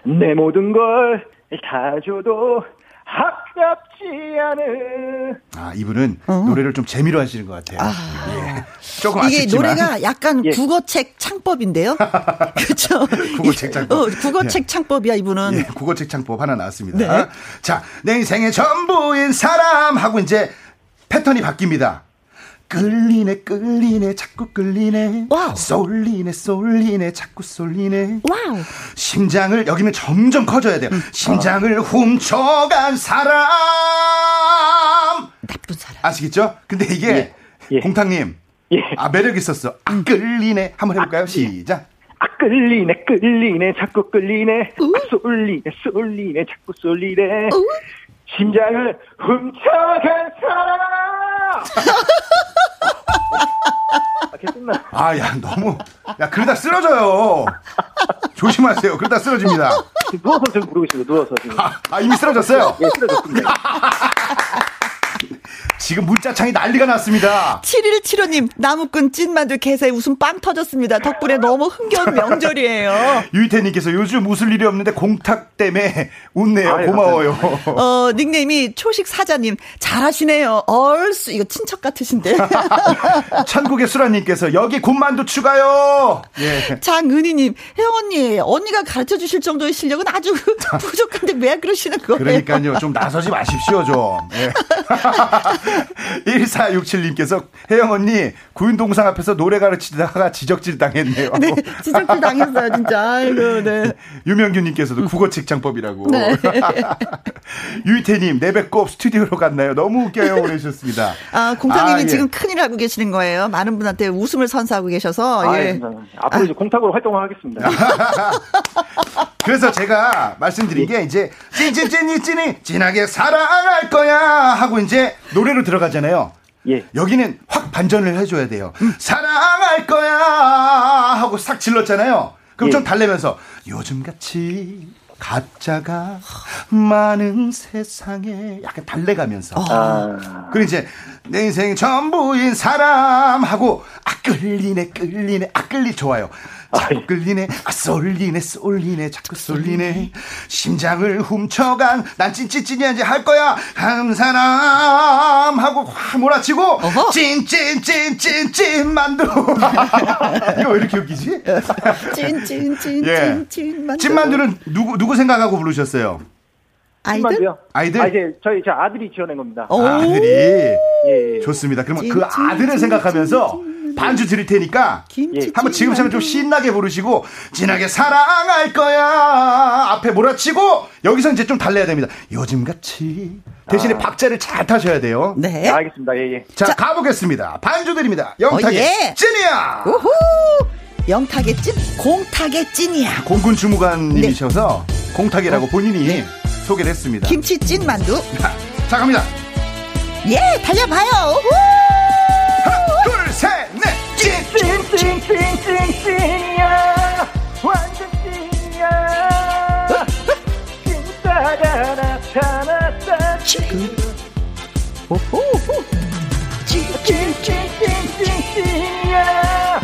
내 모든 걸 다 줘도 아깝지 않은. 아, 이분은 노래를 좀 재미로 하시는 것 같아요. 예. 조금 어. 이게 아쉽지만. 노래가 약간 예. 국어책 창법인데요. 그렇죠. 국어책 창법. 어, 국어책 창법이야 이분은. 예, 국어책 창법 하나 나왔습니다. 네. 자, 내 인생의 전부인 사람 하고 이제 패턴이 바뀝니다. 끌리네, 끌리네, 자꾸 끌리네. 와우. 쏠리네, 쏠리네, 자꾸 쏠리네. 와우. 심장을 여기면 점점 커져야 돼요. 음. 심장을 훔쳐간 사람 나쁜 사람. 아시겠죠? 근데 이게 예. 예. 공탁님 예. 아 매력 있었어. 아, 끌리네. 한번 해볼까요? 시작. 아, 끌리네, 끌리네, 자꾸 끌리네. 아, 쏠리네, 쏠리네, 자꾸 쏠리네. 심장을 훔쳐간 사람! 아? 아, 야 너무 야 그러다 쓰러져요. 조심하세요. 그러다 쓰러집니다. 누워서 지금 부르고 있습니다, 누워서 지금. 아, 아, 이미 쓰러졌어요. 예, 쓰러졌습니다. 지금 문자창이 난리가 났습니다. 7175님, 나무꾼 찐만두 개사에 웃음 빵 터졌습니다. 덕분에 너무 흥겨운 명절이에요. 유희태님께서 요즘 웃을 일이 없는데 공탁 때문에 웃네요. 아유, 고마워요. 어, 닉네임이 초식 사자님, 잘하시네요. 얼쑤, 이거 친척 같으신데. 천국의 수라님께서 여기 군만두 추가요. 예. 장은희님, 혜영 언니, 언니가 가르쳐 주실 정도의 실력은 아주 부족한데 왜 그러시는 거예요? 그러니까요. 좀 나서지 마십시오, 좀. 예. 1467님께서 혜영 언니 구윤동상 앞에서 노래 가르치다가 지적질 당했네요. 네, 지적질 당했어요, 진짜. 아이고, 네. 유명규님께서도 국어 책 장법이라고. 네. 유희태님, 내 배꼽 스튜디오로 갔나요? 너무 웃겨요. 그러셨습니다. 아, 공탁님이 아, 예. 지금 큰일 하고 계시는 거예요. 많은 분한테 웃음을 선사하고 계셔서. 아, 예. 예. 앞으로 이제 공탁으로 활동을 하겠습니다. 그래서 제가 말씀드린 게 이제 찐찐찐이 찐이 진하게 사랑할 거야 하고 이제 노래로 들 어가잖아요. 예. 여기는 확 반전을 해줘야 돼요. 사랑할 거야 하고 싹 질렀잖아요. 그럼 예. 좀 달래면서 요즘같이 가짜가 많은 세상에 약간 달래가면서 아, 그리고 이제 내 인생 전부인 사람 하고 아 끌리네 끌리네 아 끌리 좋아요 자꾸 끌리네 아 쏠리네 쏠리네 자꾸 쏠리네 심장을 훔쳐간 난 찐찐찐이야지 할 거야 한 사람 하고 확 몰아치고 찐찐찐찐찐 만두 이거 왜 이렇게 웃기지? 찐, 찐, 찐, 예. 찐, 찐, 만두. 찐만두는 누구 누구 생각하고 부르셨어요? 아이들? 아이들? 아, 이제 저희 제 아들이 지어낸 겁니다. 오. 아들이 예, 예. 좋습니다. 그러면 찐, 그 찐, 아들을 찐, 생각하면서 찐, 반주 드릴 테니까 김치 한번 지금처럼 좀 신나게 부르시고 진하게 사랑할 거야 앞에 몰아치고 여기서 이제 좀 달래야 됩니다. 요즘같이 대신에 박자를 잘 타셔야 돼요. 네. 네, 알겠습니다. 예, 예. 자, 가보겠습니다. 반주 드립니다. 영탁의 어, 예. 찐이야. 우후! 영탁의 찐, 공탁의 찐이야. 공군 주무관님이셔서 공탁이라고 본인이 소개를 했습니다. 네. 김치 찐 만두. 자, 갑니다. 예, 달려봐요. 우후! 하나, 둘, 셋, 넷. 찐! 찐찐찐찐찐이야 완전 찐이야 찐따가 나타났다 우후! 찐찐찐찐찐이야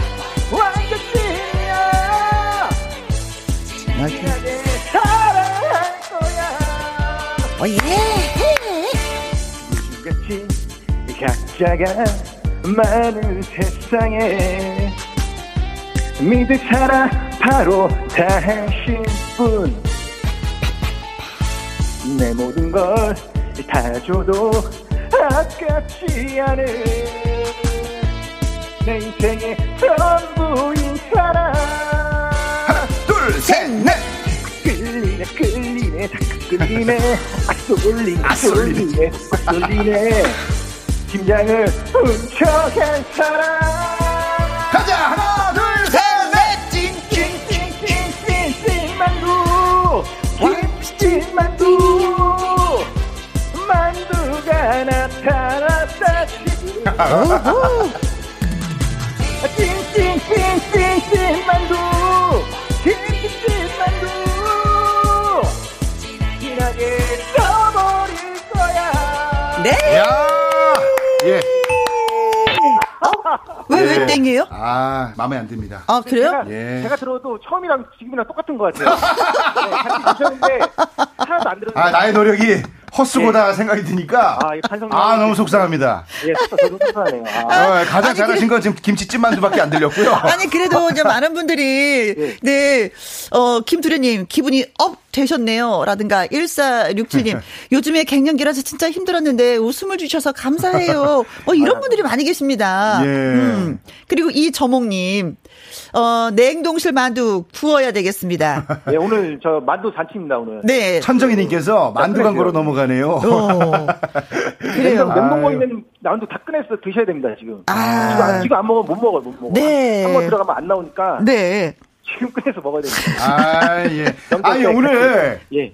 완전 찐이야 진하게 사랑할 거야 어, 예. 같이 각자가 많은 세상에 믿을 사람 바로 당신뿐 내 모든 걸 다 줘도 아깝지 않은 내 인생의 전부인 사람 하나, 둘, 셋, 넷. 끌리네 끌리네 다 끌리네 아 쏠리네 아. 쏠리네 아, 쏠리네 심장을 훔쳐간 사람 가자. 하나, 둘, 셋, 넷. 찐찐찐찐찐찐만두 김치찐만두 만두가 나타났다 찐찐찐찐찐 만두 김치찐만두 진하게 떠버릴 거야 네. 야. 예. 왜, 왜 예. 땡이에요? 아, 마음에 안 듭니다. 아, 그래요? 제가, 예. 제가 들어도 처음이랑 지금이랑 똑같은 것 같아요. 네, 같이 보셨는데 하나도 안 들었는데. 아, 나의 노력이 헛수고다 생각이 드니까. 아, 아, 너무 속상합니다. 예, 저도 속상하네요. 아, 어, 가장 잘하신 건 지금 김치찜 만두밖에 안 들렸고요. 아니, 그래도 이제 많은 분들이, 예. 네, 어, 김두래님, 기분이 up 되셨네요. 라든가, 1467님, 요즘에 갱년기라서 진짜 힘들었는데 웃음을 주셔서 감사해요. 뭐 이런 분들이 많이 계십니다. 음. 예. 그리고 이저몽님, 어, 냉동실 만두 구워야 되겠습니다. 예, 오늘 저 만두 잔치입니다, 오늘. 네. 천정희님께서 만두 광고로 넘어가네요. 어, 그래요. 냉동, 냉동고에 아유. 있는 만두 다 꺼내서 드셔야 됩니다, 지금. 아. 지금, 안, 지금 안 먹으면 못 먹어요, 못 먹어. 네. 한 번 들어가면 안 나오니까 네. 지금 꺼내서 먹어야 됩니다. 아, 예. 아니, 때 오늘 예.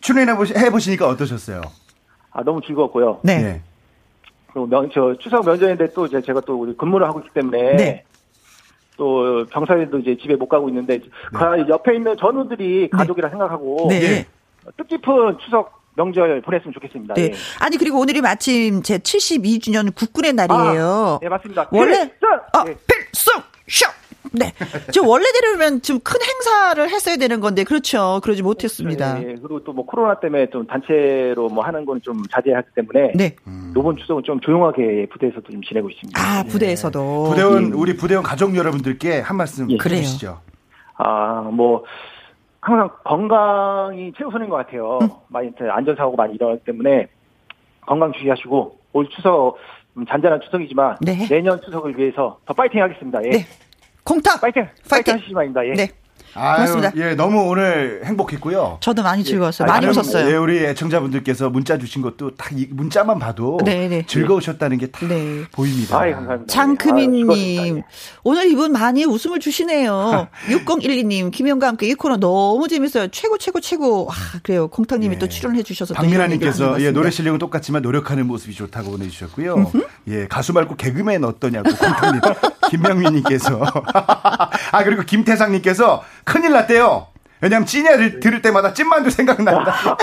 출연해 해보시니까 어떠셨어요? 아, 너무 즐거웠고요. 네. 예. 그리고 면, 저 추석 면접인데 또 이제 제가 또 우리 근무를 하고 있기 때문에 네. 또 병사들도 이제 집에 못 가고 있는데 그 옆에 있는 전우들이 가족이라 생각하고 네. 예. 뜻깊은 추석 명절 보냈으면 좋겠습니다. 네. 예. 아니, 그리고 오늘이 마침 제 72주년 국군의 날이에요. 아, 네 맞습니다. 원래 필승! 아, 예. 필승 쇼. 네. 저 원래대로면 좀 큰 행사를 했어야 되는 건데 그렇죠. 그러지 못했습니다. 예, 예. 그리고 또 뭐 코로나 때문에 좀 단체로 뭐 하는 건 좀 자제하기 때문에 네. 이번 추석은 좀 조용하게 부대에서도 좀 지내고 있습니다. 아, 부대에서도 부대원, 우리 부대원 가족 여러분들께 한 말씀 예. 해주시죠. 아, 뭐 항상 건강이 최우선인 것 같아요. 음. 많이 이제 안전사고가 많이 일어나기 때문에 건강 주의하시고 올 추석 음, 잔잔한 추석이지만 네. 내년 추석을 위해서 더 파이팅 하겠습니다. 예. 네. 공탁 파이팅, 파이팅. 하시기 바랍니다. 예. 네. 아유, 고맙습니다. 예, 너무 오늘 행복했고요. 저도 많이 즐거웠어요. 아, 많이 많은, 웃었어요. 예, 우리 애청자분들께서 문자 주신 것도 다 이 문자만 봐도 네, 네. 즐거우셨다는 게다 네. 보입니다. 아이, 감사합니다. 아, 장크민님, 즐거웠습니다. 오늘 이분 많이 웃음을 주시네요. 6012님, 김영과 함께 이 코너 너무 재밌어요. 최고, 최고, 최고. 아, 그래요. 공탁님이 예. 또 출연해 주셔서. 박민아님께서 예. 노래 실력은 똑같지만 노력하는 모습이 좋다고 보내주셨고요. 예, 가수 말고 개그맨 어떠냐고 공탁님, 김명민님께서 아 그리고 김태상님께서 큰일 났대요. 왜냐면 찐이야를 들을 때마다 찐만두 생각난다.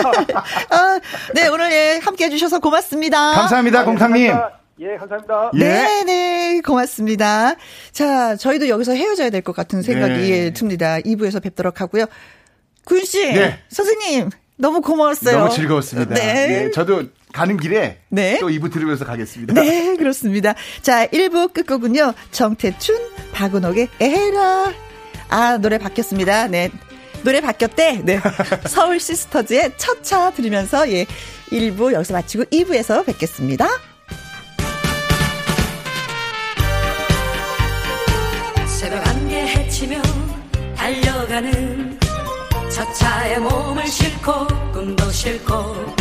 아, 네, 오늘 예, 함께 해주셔서 고맙습니다. 감사합니다, 공탁님. 감사합니다. 예, 감사합니다. 예. 네, 네, 고맙습니다. 자, 저희도 여기서 헤어져야 될 것 같은 생각이 네. 예, 듭니다. 2부에서 뵙도록 하고요. 국 씨, 네. 선생님, 너무 고마웠어요. 너무 즐거웠습니다. 네. 예, 저도 가는 길에 네. 또 2부 들으면서 가겠습니다. 네, 그렇습니다. 자, 1부 끝곡은요. 정태춘, 박은옥의 에라. 아, 노래 바뀌었습니다. 네. 노래 바뀌었대. 네. 서울 시스터즈의 첫차 들으면서 예. 1부 여기서 마치고 2부에서 뵙겠습니다. 새벽 안개 헤치며 달려가는 첫 차에 몸을 싣고 꿈도 싣고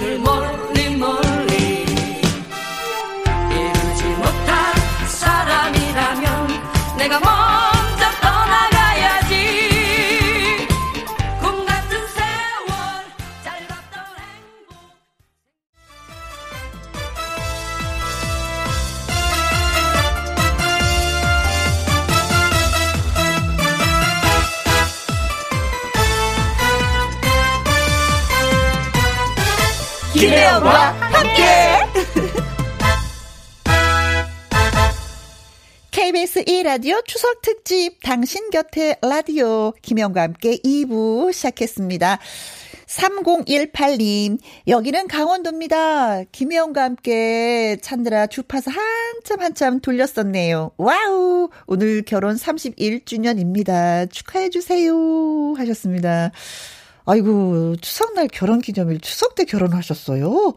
당 김혜영과 함께. KBS 1라디오 추석 특집 당신 곁에 라디오 김혜영과 함께 2부 시작했습니다. 3018님, 여기는 강원도입니다. 김혜영과 함께 찾느라 주파수 한참 한참 돌렸었네요. 와우! 오늘 결혼 31주년입니다. 축하해주세요. 하셨습니다. 아이고, 추석날 결혼 기념일, 추석 때 결혼하셨어요?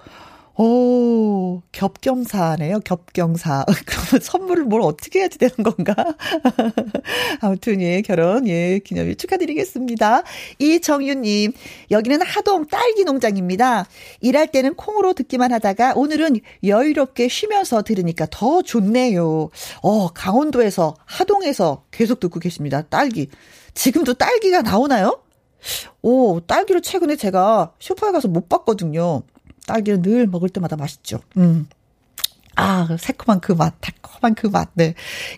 오, 겹경사네요, 겹경사. 그러면 선물을 뭘 어떻게 해야지 되는 건가? 아무튼, 예, 결혼, 예, 기념일 축하드리겠습니다. 이정유님, 여기는 하동 딸기 농장입니다. 일할 때는 콩으로 듣기만 하다가 오늘은 여유롭게 쉬면서 들으니까 더 좋네요. 어, 강원도에서, 하동에서 계속 듣고 계십니다. 딸기. 지금도 딸기가 나오나요? 오, 딸기를 최근에 제가 슈퍼에 가서 못 봤거든요. 딸기를 늘 먹을 때마다 맛있죠. 음. 아, 새콤한 그 맛, 달콤한 그 맛, 네.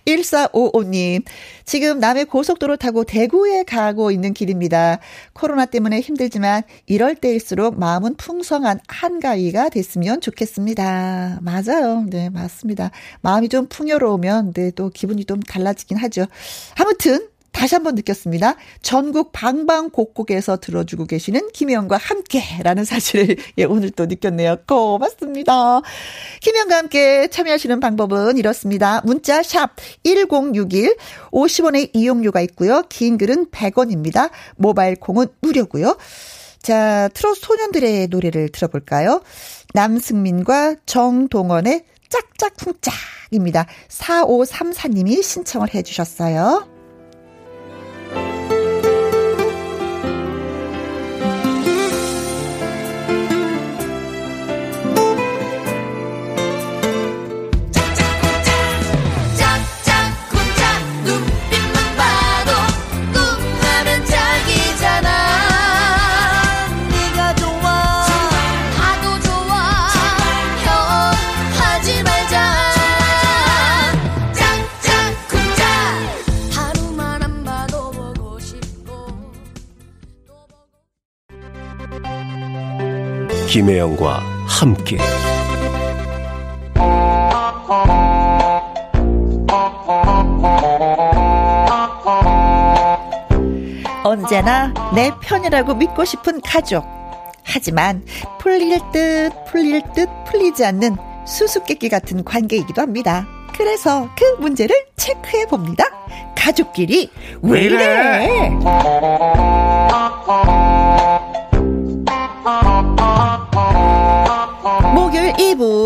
1455님, 지금 남해 고속도로 타고 대구에 가고 있는 길입니다. 코로나 때문에 힘들지만 이럴 때일수록 마음은 풍성한 한가위가 됐으면 좋겠습니다. 맞아요. 네, 맞습니다. 마음이 좀 풍요로우면, 네, 또 기분이 좀 달라지긴 하죠. 아무튼, 다시 한번 느꼈습니다. 전국 방방곡곡에서 들어주고 계시는 김혜영과 함께라는 사실을 예, 오늘 또 느꼈네요. 고맙습니다. 김혜영과 함께 참여하시는 방법은 이렇습니다. 문자 샵 1061, 50원의 이용료가 있고요. 긴 글은 100원입니다. 모바일 콩은 무료고요. 자, 트롯 소년들의 노래를 들어볼까요? 남승민과 정동원의 짝짝쿵짝입니다. 4534님이 신청을 해주셨어요. 김혜영과 함께 언제나 내 편이라고 믿고 싶은 가족. 하지만 풀릴 듯 풀릴 듯 풀리지 않는 수수께끼 같은 관계이기도 합니다. 그래서 그 문제를 체크해 봅니다. 가족끼리 왜 이래? 목요일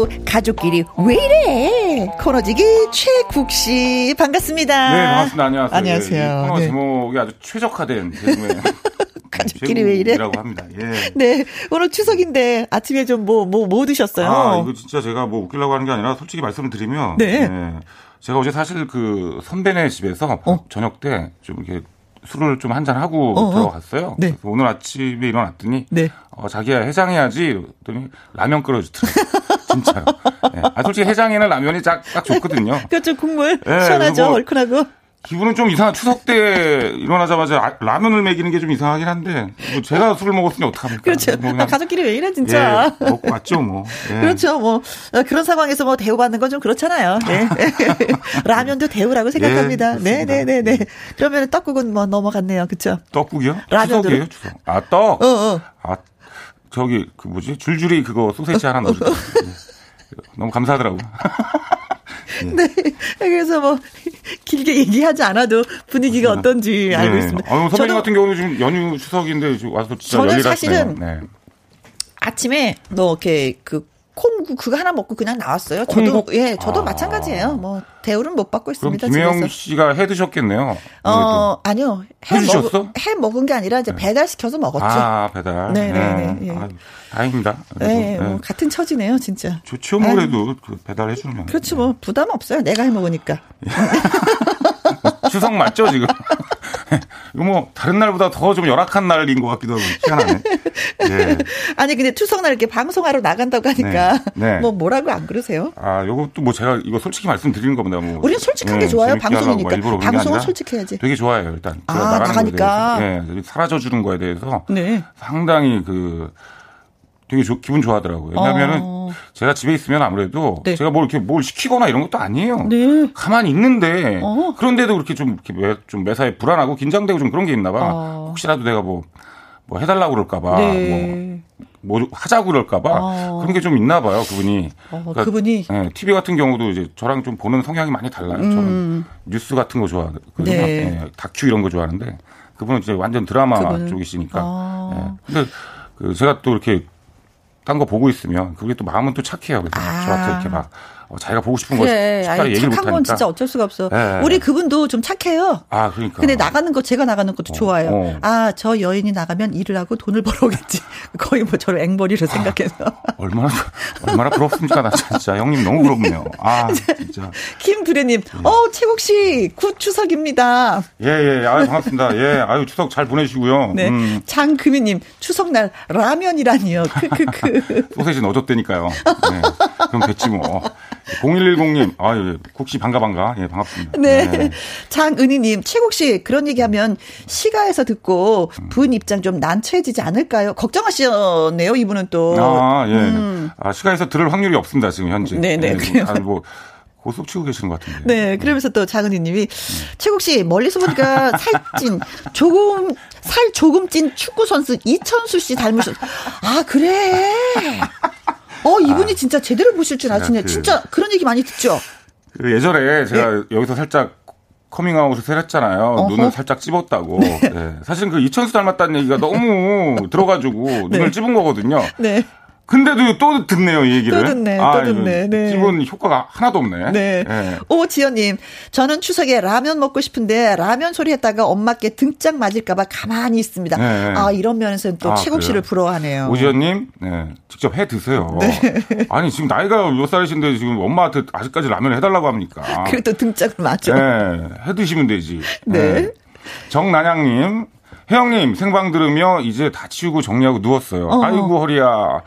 2부 가족끼리 왜 이래? 코너지기 최국 씨 반갑습니다. 네, 반갑습니다. 안녕하세요. 안녕하세요. 예, 이 코너 네. 제목이 아주 최적화된 제목의 가족끼리 왜 이래? 라고 합니다. 예. 네, 오늘 추석인데 아침에 좀 뭐 뭐 뭐 드셨어요? 아, 이거 진짜 제가 뭐 웃기려고 하는 게 아니라 솔직히 말씀을 드리면 네. 예, 제가 어제 사실 그 선배네 집에서 어. 저녁 때 좀 이렇게 술을 좀 한잔 하고 어, 어. 들어갔어요. 네. 그래서 오늘 아침에 일어났더니 네. 어, 자기야 해장해야지 그랬더니 라면 끓여주더라고요. 진짜요. 예. 아, 솔직히 해장에는 라면이 딱, 딱 좋거든요. 그렇죠 국물 네, 시원하죠 얼큰하고. 기분은 좀 이상한 추석 때 일어나자마자 아- 라면을 먹이는 게 좀 이상하긴 한데 뭐 제가 술을 먹었으니 어떡합니까? 그렇죠. 뭐 아, 가족끼리 왜 이래 진짜. 예, 먹고 왔죠 뭐. 예. 그렇죠. 뭐 어, 그런 상황에서 뭐 대우받는 건 좀 그렇잖아요. 네. 라면도 대우라고 생각합니다. 예, 네, 그렇습니다. 네, 네, 네. 그러면 떡국은 뭐 넘어갔네요. 그렇죠? 떡국이요? 라면으로? 추석이에요, 추석. 아 떡. 어, 어. 아 저기 그 뭐지 줄줄이 그거 소세지 하나 넣어주세요. 예. 너무 감사하더라고. 네. 그래서 뭐 길게 얘기하지 않아도 분위기가 어떤지 알고 있습니다. 아, 선배님 저도 같은 경우는 지금 연휴 추석인데 와서 진짜 저는. 사실은 네. 아침에 뭐 이렇게 그 콩국 그거 하나 먹고 그냥 나왔어요. 저도? 예, 저도 아. 마찬가지예요. 뭐 대우는 못 받고 그럼 있습니다. 김혜영 집에서. 씨가 해 드셨겠네요. 어, 아니요. 해, 해주셨어? 먹, 해 먹은 게 아니라 이제 배달 시켜서 먹었죠. 아 배달. 네 네네, 예. 아유, 다행입니다. 그래도, 네, 뭐 네. 같은 처지네요, 진짜. 좋죠, 뭐 그래도 그 배달해 주면. 그렇지 뭐 부담 없어요. 내가 해 먹으니까. 추석 맞죠 지금? 이거 뭐 다른 날보다 더 좀 열악한 날인 것 같기도 하고 희한하네. 예. 아니 근데 추석날 이렇게 방송하러 나간다고 하니까 네, 네. 뭐 뭐라고 안 그러세요? 아, 요것도 뭐 제가 이거 솔직히 말씀드리는 겁니다. 뭐. 우리는 솔직한 게 예, 좋아요. 하려고 방송이니까. 뭐 방송은 솔직해야지. 되게 좋아요, 일단. 아, 나가니까. 대해서. 예, 사라져 주는 거에 대해서 네. 상당히 그 되게 좋- 기분 좋아하더라고요. 왜냐면은 어. 제가 집에 있으면 아무래도 네. 제가 뭘 이렇게 뭘 시키거나 이런 것도 아니에요. 네. 가만히 있는데 어. 그런데도 그렇게 좀 이렇게 매, 좀 매사에 불안하고 긴장되고 좀 그런 게 있나 봐. 어. 혹시라도 내가 뭐 뭐 해달라고 그럴까 봐. 네. 뭐, 뭐 하자고 그럴까 봐. 어. 그런 게 좀 있나 봐요, 그분이. 어, 그분이? 예, TV 같은 경우도 이제 저랑 좀 보는 성향이 많이 달라요. 저는 뉴스 같은 거 좋아하거든요. 음. 네. 예, 다큐 이런 거 좋아하는데 그분은 이제 완전 드라마 그분은? 쪽이시니까. 아. 예. 근데 그 제가 또 이렇게 딴 거 보고 있으면 그게 또 마음은 또 착해요. 그래서 아. 저한테 이렇게 막 어, 자기가 보고 싶은 거 그래. 쉽사리 아니, 얘기를 못 착한 건. 진짜 어쩔 수가 없어. 네. 우리 그분도 좀 착해요. 아, 그러니까. 근데 나가는 거 제가 나가는 것도 좋아요. 어. 아, 저 여인이 나가면 일을 하고 돈을 벌어오겠지. 거의 뭐 저를 앵벌이로 생각해서. 얼마나 얼마나 부럽습니까? 나 진짜 형님 너무 부럽네요. 아, 진짜. 김두래님, 어, 최국 씨, good 추석입니다. 예, 예. 아유, 반갑습니다. 예. 아유, 추석 잘 보내시고요. 네. 음, 장금희님, 추석 날 라면이라니요. 크크크. 소세지 넣어줬다니까요. 네. 그럼 됐지 뭐. 0110님, 아유, 국씨 반가 반가. 예, 반갑습니다. 네. 장은희님, 최국 씨, 그런 얘기하면 시가에서 듣고 부인 입장 좀 난처해지지 않을까요? 걱정하시네요, 이분은 또. 아, 예. 음. 아, 시가에서 들을 확률이 없습니다, 지금 현재. 네네, 예, 그래요. 아, 뭐, 고스톱 치고 계시는 것 같은데. 네, 그러면서 또 장은희 님이 최국 씨 멀리서 보니까 살찐 조금 살 조금 찐 축구 선수 이천수 씨 닮으셨. 아, 그래. 어, 이분이 진짜 제대로 보실 줄 아시네. 그- 진짜 그런 얘기 많이 듣죠. 그 예전에 제가 여기서 살짝 커밍아웃을 했잖아요. 네. 어허. 네. 눈을 살짝 찝었다고. 예. 사실은 그 이천수 닮았다는 얘기가 너무 들어가지고 눈을 찝은 거거든요. 네. 근데도 또 듣네요, 이 얘기를. 또 듣네, 또 아, 듣네, 이거 네. 찝은 효과가 하나도 없네. 네. 예. 오지연님, 저는 추석에 라면 먹고 싶은데 라면 소리 했다가 엄마께 등짝 맞을까봐 가만히 있습니다. 네. 아, 이런 면에서는 또 아, 최국 씨를? 부러워하네요. 오지연님, 네, 직접 해 드세요. 아니, 지금 나이가 몇 살이신데 지금 엄마한테 아직까지 라면을 해달라고 합니까? 그래도 등짝을 맞죠. 네, 해 드시면 되지. 네. 정난양님, 혜영님, 생방 들으며 이제 다 치우고 정리하고 누웠어요. 어. 아이고, 허리야.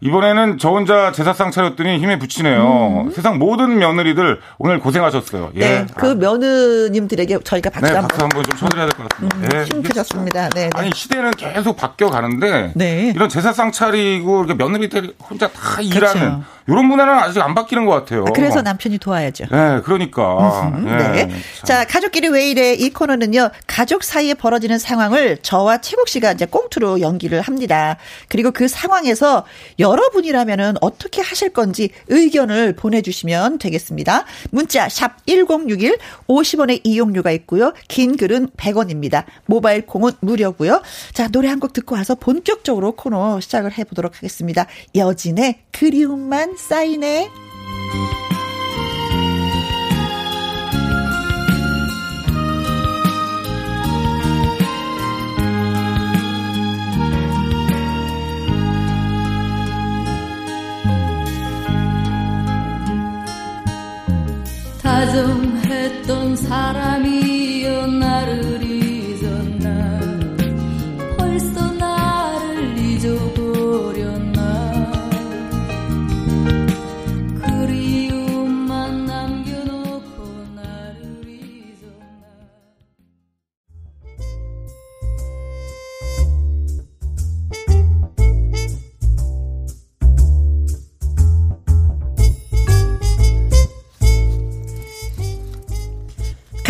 이번에는 저 혼자 제사상 차렸더니 힘에 붙이네요. 세상 모든 며느리들 오늘 고생하셨어요. 예. 음. 네, 그 아, 며느님들에게 저희가 박수 네, 한번 박수 한번 좀 쳐드려야 될 것 같습니다. 네. 음, 힘드셨습니다. 네, 네. 아니 시대는 계속 바뀌어 가는데 네. 이런 제사상 차리고 이렇게 며느리들이 혼자 다 그렇죠. 일하는 이런 문화는 아직 안 바뀌는 것 같아요. 아, 그래서 남편이 도와야죠. 네, 그러니까. 네. 네. 자, 가족끼리 왜 이래? 이 코너는요, 가족 사이에 벌어지는 상황을 저와 최국 씨가 이제 꽁투로 연기를 합니다. 그리고 그 상황에서 여러분이라면은 어떻게 하실 건지 의견을 보내주시면 되겠습니다. 문자, 샵 1061, 50원의 이용료가 있고요. 긴 글은 100원입니다. 모바일 콩은 무료고요. 자, 노래 한 곡 듣고 와서 본격적으로 코너 시작을 해보도록 하겠습니다. 여진의 그리움만 쌓이네. 다정했던 사람이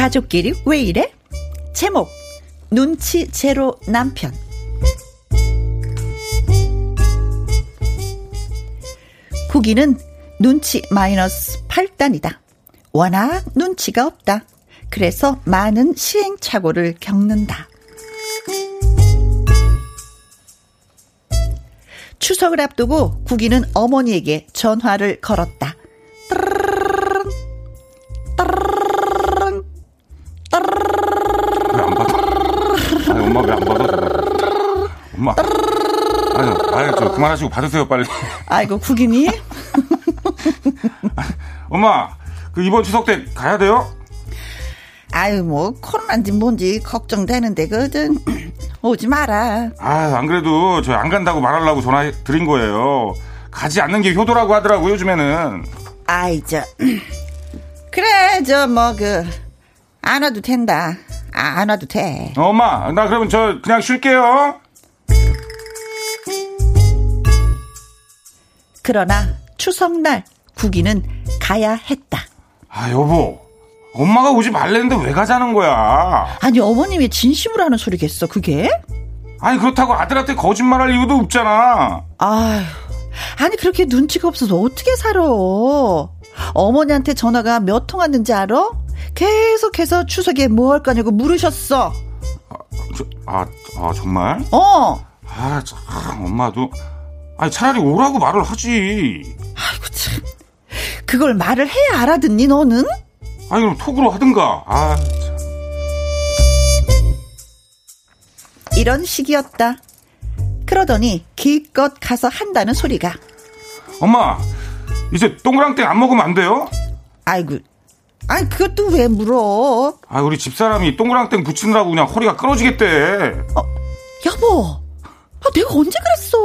가족끼리 왜 이래? 제목 눈치 제로 남편 국기는 눈치 마이너스 8단이다. 워낙 눈치가 없다. 그래서 많은 시행착오를 겪는다. 추석을 앞두고 구기는 어머니에게 전화를 걸었다. 엄마. 아니, 아니, 저 그만하시고 받으세요, 빨리. 아이고 구기니 엄마, 그 이번 추석 때 가야 돼요? 아유 뭐 코로나인지 뭔지 걱정되는데 그든 오지 마라. 아, 안 그래도 저 안 간다고 말하려고 전화 드린 거예요. 가지 않는 게 효도라고 하더라고, 요즘에는. 아이 저 그래 저 뭐 그 안 와도 된다. 아, 안 와도 돼. 어, 엄마, 나 그러면 저 그냥 쉴게요. 그러나 추석날 구기는 가야 했다. 아, 여보. 엄마가 오지 말랬는데 왜 가자는 거야? 아니 어머님이 진심으로 하는 소리겠어 그게? 아니, 그렇다고 아들한테 거짓말할 이유도 없잖아. 아휴 아니 그렇게 눈치가 없어서 어떻게 살아? 어머니한테 전화가 몇 통 왔는지 알아? 계속해서 추석에 뭐 할 거냐고 물으셨어. 저, 아, 아, 정말? 어. 아, 참, 엄마도. 아니, 차라리 오라고 말을 하지. 아이고 참. 그걸 말을 해야 알아듣니 너는? 아니, 그럼 톡으로 하든가. 아, 참. 이런 식이었다. 그러더니 기껏 가서 한다는 소리가. 엄마, 이제 동그랑땡 안 먹으면 안 돼요? 아이고. 아이 그것도 왜 물어? 아, 우리 집사람이 동그랑땡 붙이느라고 그냥 허리가 끊어지겠대. 여보. 아, 내가 언제 그랬어?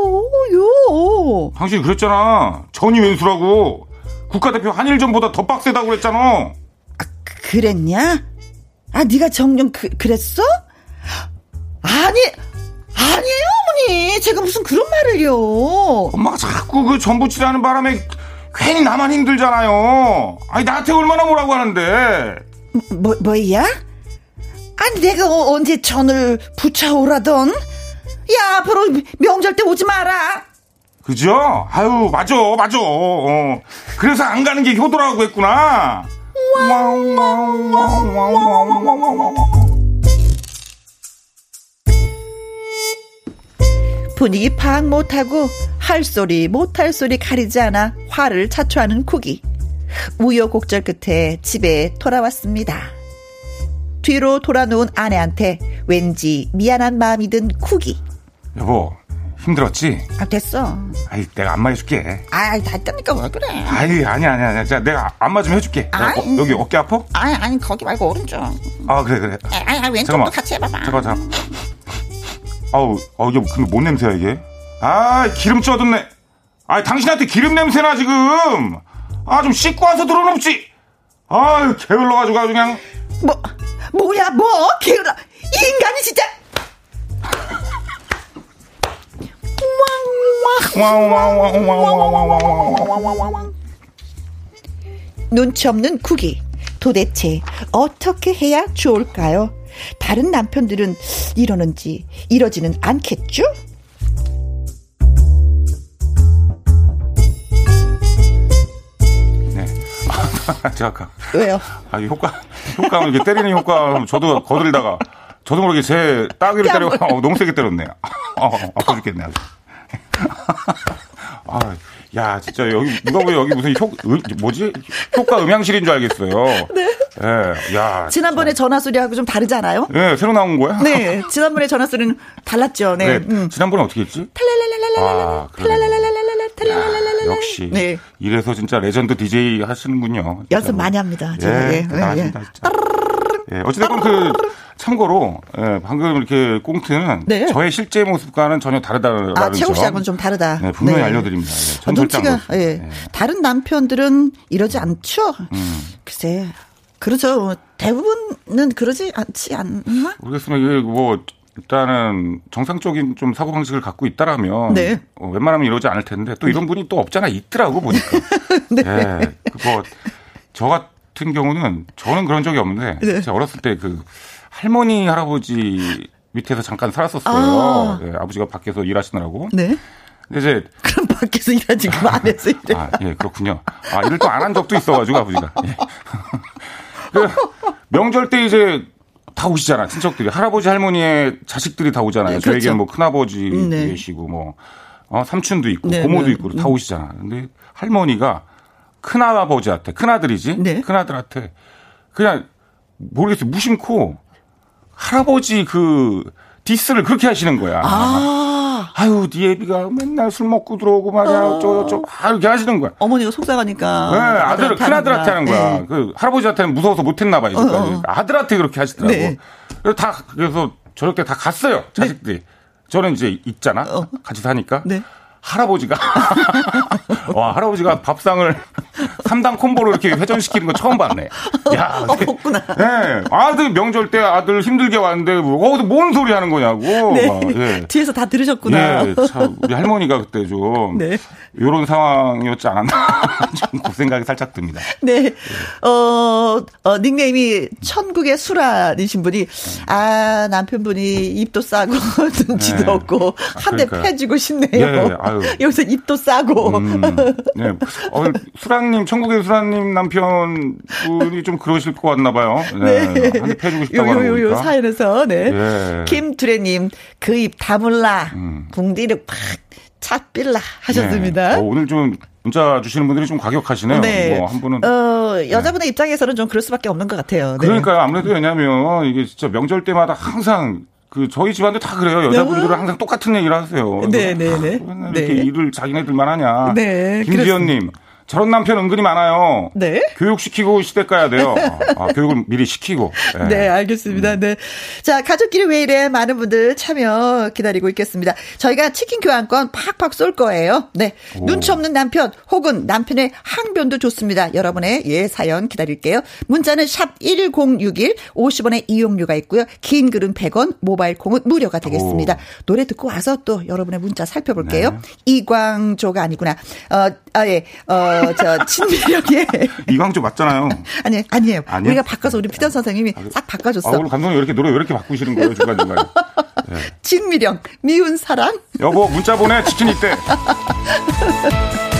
요. 당신이 그랬잖아. 전이 왼수라고. 국가대표 한일전보다 더 빡세다고 그랬잖아. 그랬냐? 아, 네가 정녕 그, 그랬어? 아니, 아니에요, 어머니. 제가 무슨 그런 말을요. 엄마가 자꾸 그 전부치라는 바람에 괜히 나만 힘들잖아요. 아니, 나한테 얼마나 뭐라고 하는데. 뭐, 뭐야? 아니, 내가 어- 언제 전을 붙여오라던? 야, 앞으로 명절 때 오지 마라. 그죠? 아유, 맞아, 맞아. 어. 그래서 안 가는 게 효도라고 했구나. 분위기 파악 못하고 할 소리 못할 소리 가리지 않아 화를 자초하는 쿠기. 우여곡절 끝에 집에 돌아왔습니다. 뒤로 돌아놓은 아내한테 왠지 미안한 마음이 든 쿠기. 여보, 힘들었지? 아 됐어. 아이, 내가 안마 해줄게. 아이 됐다니까 왜 그래? 아이, 아니야, 아니야, 아니야. 자, 내가 안마 좀 해줄게. 어, 아이. 여기 어깨 아파? 아니 아니 거기 말고 오른쪽. 아, 그래, 그래. 아니 아니 왼쪽도 잠깐만. 같이 해봐봐. 잠깐, 잠깐. 아우, 어, 이게 근데 뭔 냄새야, 이게? 아, 기름 쪄졌네. 아, 당신한테 기름 냄새나, 지금. 아, 좀 씻고 와서 들어놓지. 아, 게을러가지고 아주 그냥. 뭐 뭐야 뭐 게을러 이 인간이 진짜. 눈치 없는 쿠기. 도대체 어떻게 해야 좋을까요? 다른 남편들은 이러는지 이러지는 않겠죠? 네. 제가. 왜요? 아, 이 효과, 효과, 이렇게 때리는 효과, 저도 거들다가, 저도 모르게 제 따귀를 때려, 어, 너무 세게 때렸네. 어, 아파 죽겠네, 아주. 아, 야, 진짜 여기, 누가 보면 여기 무슨 효, 음, 뭐지? 효과 음향실인 줄 알겠어요. 네. 예, 야. 지난번에 전화 소리하고 좀 다르잖아요. 예, 새로 나온 거야? 네, 지난번에 전화 소리는 달랐죠. 네. 네. 음. 지난번에 어떻게 했지? 아, 그러네. 야, 역시. 네. 이래서 진짜 레전드 DJ 하시는군요. 연습. 많이 합니다. 예. 예, 예. 예, 어찌됐건 그, 참고로, 예, 방금 이렇게 꽁트는 네. 저의 실제 모습과는 전혀 다르다라는 아, 최욱 점. 씨하고는 좀 다르다. 네, 분명히 네. 알려드립니다. 예, 아, 전안 눈치가. 예. 예. 다른 남편들은 이러지 않죠? 음. 글쎄. 그렇죠. 대부분은 그러지 않지 않나? 모르겠으면 이게 뭐, 일단은 정상적인 좀 사고 방식을 갖고 있다라면 네. 어, 웬만하면 이러지 않을 텐데 또 이런 분이 또 없잖아 있더라고 보니까 네. 예, 그거 저 같은 경우는 저는 그런 적이 없는데 네. 제가 어렸을 때 그 할머니 할아버지 밑에서 잠깐 살았었어요 아. 예, 아버지가 밖에서 일하시느라고 네. 근데 이제 그럼 밖에서 일하지 그럼 안에서 일해. 아, 예, 그렇군요. 아, 일을 또 안 한 적도 있어가지고, 아버지가. 예. 그, 명절 때 이제 다 오시잖아, 친척들이. 할아버지, 할머니의 자식들이 다 오잖아요. 네, 그렇죠. 저에게는 뭐 큰아버지 네. 계시고, 뭐, 어, 삼촌도 있고, 네, 고모도 네. 있고, 다 오시잖아. 근데 할머니가 큰아버지한테, 큰아들이지? 네. 큰아들한테 그냥 모르겠어요. 무심코 할아버지 그 디스를 그렇게 하시는 거야. 아, 아유, 네 애비가 맨날 술 먹고 들어오고 말이야. 어. 어쩌고 저쩌고. 아, 이렇게 하시는 거야. 어머니가 속상하니까. 네, 아들, 큰 아들한테 하는 거야. 네. 그 할아버지한테는 무서워서 못했나 봐요. 이제까지. 어, 어. 아들한테 그렇게 하시더라고. 네. 그래서 다 그래서 때다 갔어요. 자식들이. 저는 이제 있잖아. 어. 같이 사니까. 네. 할아버지가 와 할아버지가 밥상을 3단 콤보로 이렇게 회전시키는 거 처음 봤네. 야, 어, 먹구나. 네, 아들 명절 때 아들 힘들게 왔는데 뭐 거기서 뭔 소리 하는 거냐고. 네. 막, 예. 뒤에서 다 들으셨구나. 예, 참 우리 할머니가 그때 좀 네. 이런 상황이었지 않았나 좀그 생각이 살짝 듭니다. 네. 어, 어, 닉네임이 천국의 수란이신 분이, 아, 남편분이 입도 싸고, 눈치도 네. 없고, 한대 그러니까요. 패주고 싶네요. 예, 아유. 여기서 입도 싸고. 음, 네. 어, 수란님, 천국의 수란님 남편분이 좀 그러실 것 같나 봐요. 네. 한대 패주고 싶다고 요, 하는 요, 요, 요 거니까. 사연에서, 네. 예. 김두래님, 그 입 다물라, 음. 붕디를 팍, 차빌라 하셨습니다. 네. 어, 오늘 좀 문자 주시는 분들이 좀 과격하시네요. 네. 뭐한 분은. 어, 여자분의 입장에서는 좀 그럴 수밖에 없는 것 같아요. 네. 그러니까요. 아무래도 왜냐면 이게 진짜 명절 때마다 항상 그 저희 집안도 다 그래요. 여자분들은 항상 똑같은 얘기를 하세요. 네, 네, 네. 아, 맨날 이렇게 네. 일을 자기네들만 하냐. 네, 김지연님. 저런 남편 은근히 많아요. 네. 교육시키고 시댁 가야 돼요. 아, 교육을 미리 시키고. 예. 네, 알겠습니다. 네. 자, 가족끼리 왜 이래 많은 분들 참여 기다리고 있겠습니다. 저희가 치킨 교환권 팍팍 쏠 거예요. 네. 오. 눈치 없는 남편 혹은 남편의 항변도 좋습니다. 여러분의 예 사연 기다릴게요. 문자는 샵 1061, 50원의 이용료가 있고요. 긴 글은 100원, 모바일 콩은 무료가 되겠습니다. 노래 듣고 와서 또 여러분의 문자 살펴볼게요. 네. 이광조가 아니구나. 어, 아, 예. 어, 저, 친미력의. 이광조 맞잖아요. 아니, 아니에요. 아니요? 우리가 바꿔서 우리 피던 선생님이 싹 바꿔줬어. 아, 오늘 감독님 왜 이렇게 노래 왜 이렇게 바꾸시는 거예요, 중간 중간에. 진미령, 미운 사랑. 여보, 문자 보내, 치킨 있대.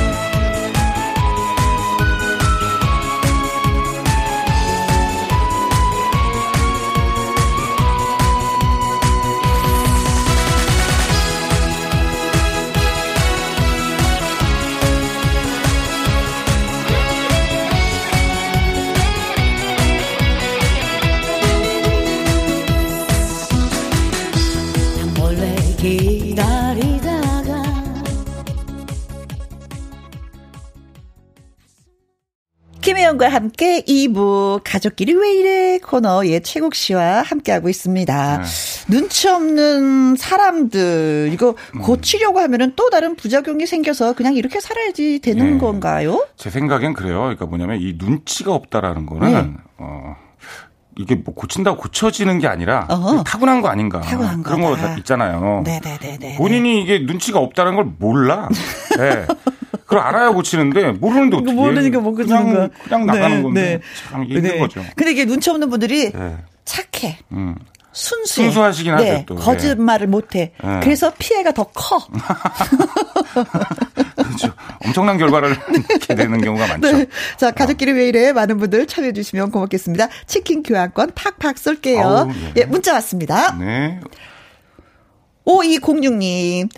김혜영과 함께 2부 가족끼리 왜 이래 코너의 최국 씨와 함께하고 있습니다. 네. 눈치 없는 사람들 이거 고치려고 하면은 또 다른 부작용이 생겨서 그냥 이렇게 살아야지 되는 네. 건가요? 제 생각엔 그래요. 그러니까 뭐냐면 이 눈치가 없다라는 거는 네. 어 이게 뭐 고친다고 고쳐지는 게 아니라 어허. 타고난 거 아닌가. 타고난 그런 거다. 거 있잖아요. 네네네네. 본인이 이게 눈치가 없다는 걸 몰라. 네. 그걸 알아야 고치는데 모르는데 어떻게? 모르니까 못 고치는 그냥, 거야. 그냥 나가는 네, 건데 네. 참 힘든 네. 거죠. 근데 이게 눈치 없는 분들이 네. 착해. 음. 순수해. 순수하시긴 하죠, 네, 또. 거짓말을 못해. 네. 그래서 피해가 더 커. 그렇죠. 엄청난 결과를 낳게 되는 경우가 많죠. 네. 자, 가족끼리 왜 이래? 많은 분들 참여해 주시면 고맙겠습니다. 치킨 교환권 팍팍 쏠게요. 아우, 네. 예, 문자 왔습니다. 네. 5206님.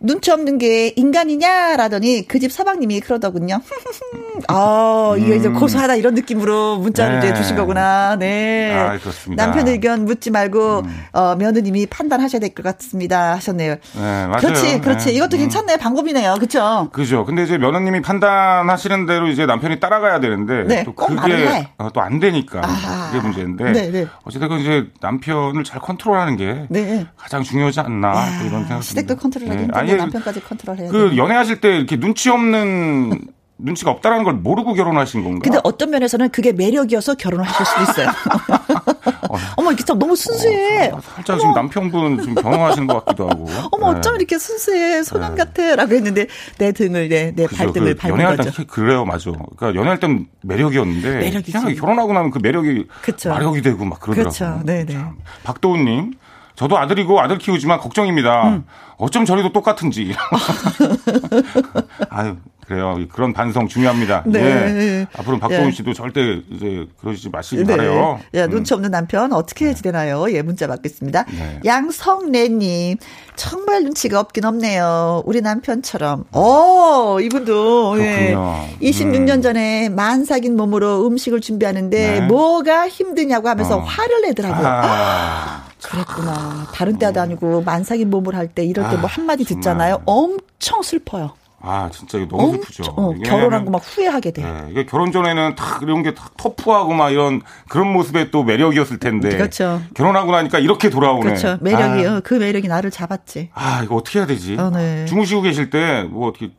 눈치 없는 게 인간이냐라더니 그 집 서방님이 그러더군요. 아, 이게 이제 고소하다 이런 느낌으로 문자를 음. 네. 이제 주신 거구나. 네. 아, 그렇습니다. 음. 남편 의견 묻지 말고 어, 며느님이 판단하셔야 될 것 같습니다. 하셨네요. 네, 맞아요. 그렇지, 그렇지. 네. 이것도 음. 괜찮네요. 방법이네요. 그렇죠? 그죠. 근데 이제 며느님이 판단하시는 대로 이제 남편이 따라가야 되는데 네, 또 그게 해. 또안 되니까 아하. 그게 문제인데 네, 네. 어쨌든 이제 남편을 잘 컨트롤하는 게 네. 가장 중요하지 않나 아, 또 이런 생각. 시댁도 컨트롤하기 네. 힘든데 아니, 남편까지 컨트롤해야 그 돼. 연애하실 때 이렇게 눈치 없는 눈치가 없다라는 걸 모르고 결혼하신 건가? 근데 어떤 면에서는 그게 매력이어서 결혼을 하실 수도 있어요. 어머, 이렇게 참 너무 순수해. 어, 살짝 지금 남편분 좀 변호하시는 것 같기도 하고. 어머, 네. 어쩜 이렇게 순수해. 소년 같아. 라고 했는데, 내 등을, 내, 내 그죠. 발등을 그 밟은 연애할 땐 거죠. 그래요, 맞아. 그러니까 연애할 땐 매력이었는데 매력이지. 그냥 결혼하고 나면 그 매력이 그쵸. 마력이 되고 막 그러더라고요. 그렇죠. 네네. 참. 박도훈님. 저도 아들이고 아들 키우지만 걱정입니다. 음. 어쩜 저리도 똑같은지. 아유, 그래요. 그런 반성 중요합니다. 네. 예. 앞으로 박동훈 예. 씨도 절대 이제 그러시지 마시기 네. 바래요. 야, 눈치 없는 남편 어떻게 해야 되나요? 예, 문자 받겠습니다. 네. 양성래님, 정말 눈치가 없긴 없네요. 우리 남편처럼. 어, 이분도, 예. 그렇군요. 26년 전에 만삭인 몸으로 음식을 준비하는데 네. 뭐가 힘드냐고 하면서 어. 화를 내더라고요. 아, 그랬구나. 다른 때도 아니고 만삭인 몸을 할 때 이럴 때뭐 아, 한마디 정말. 듣잖아요. 엄청 슬퍼요. 아, 진짜 이거 너무 슬프죠. 어, 결혼한 거 막 후회하게 돼. 예, 이게 결혼 전에는 다 이런 게다 터프하고 막 이런 그런 모습의 또 매력이었을 텐데. 그렇죠. 결혼하고 나니까 이렇게 돌아오네. 그렇죠. 매력이요. 그 매력이 나를 잡았지. 아, 아, 이거 어떻게 해야 되지? 어, 네. 주무시고 계실 때 뭐 어떻게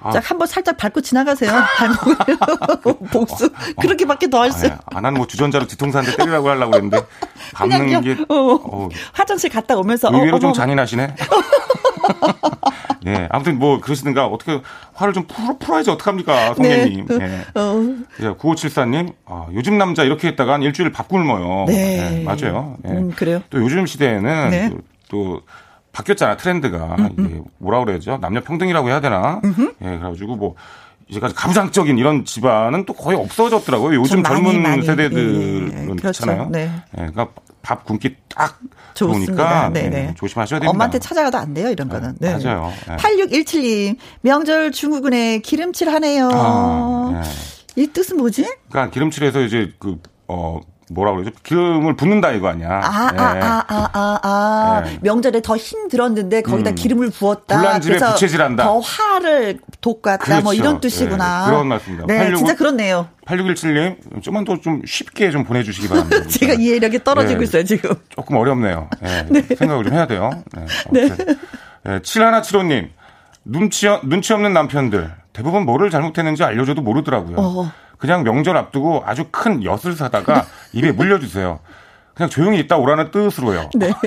아, 짝 한번 살짝 밟고 지나가세요. 발목을 복수. 그렇게밖에 더 할 수. 아, 아, 나는 뭐 주전자로 뒤통수 한 대 때리라고 하려고 그랬는데 밟는. 게 어. 어, 화장실 갔다 오면서 의외로 어, 좀 어머, 잔인하시네. 예, 아무튼 뭐 그러시든가 어떻게 화를 좀 풀어, 풀어야지 어떡합니까, 성녀님. 네. 예. 어, 9574님, 아, 요즘 남자 이렇게 했다간 일주일 밥 굶어요. 네. 예, 맞아요. 예. 음, 그래요. 또 요즘 시대에는 네. 또, 또 바뀌었잖아, 트렌드가. 이게 뭐라 그래야죠? 남녀 평등이라고 해야 되나? 예, 그래가지고 뭐, 이제까지 가부장적인 이런 집안은 또 거의 없어졌더라고요. 요즘 좀 많이, 젊은 많이. 세대들은 예, 예. 그렇죠. 그렇잖아요. 네. 예, 그러니까 밥 굶기 딱. 좋으니까 네, 예, 네. 조심하셔야 됩니다. 엄마한테 찾아가도 안 돼요, 이런 거는. 네. 맞아요. 예. 8617님, 명절 중국은에 기름칠 하네요. 아, 예. 이 뜻은 뭐지? 그러니까 기름칠해서 이제 그, 어, 뭐라 그러죠? 기름을 붓는다 이거 아니야. 아, 예. 아, 아, 아, 아, 아. 예. 명절에 더 힘들었는데 거기다 음. 기름을 부었다. 불난집에 그래서 부채질한다. 더 화를 돋갔다. 뭐 그렇죠. 이런 뜻이구나. 예, 그런 말씀입니다. 네, 86 진짜 그렇네요. 8617님, 좀만 더 좀 쉽게 좀 보내주시기 바랍니다. 제가 이해력이 떨어지고 예. 있어요, 지금. 조금 어렵네요. 예, 생각을 좀 해야 돼요. 네. 아무튼. 예, 7175님, 눈치, 눈치 없는 남편들. 대부분 뭐를 잘못했는지 알려줘도 모르더라고요. 어. 그냥 명절 앞두고 아주 큰 엿을 사다가 입에 물려주세요. 그냥 조용히 있다 오라는 뜻으로요. 네.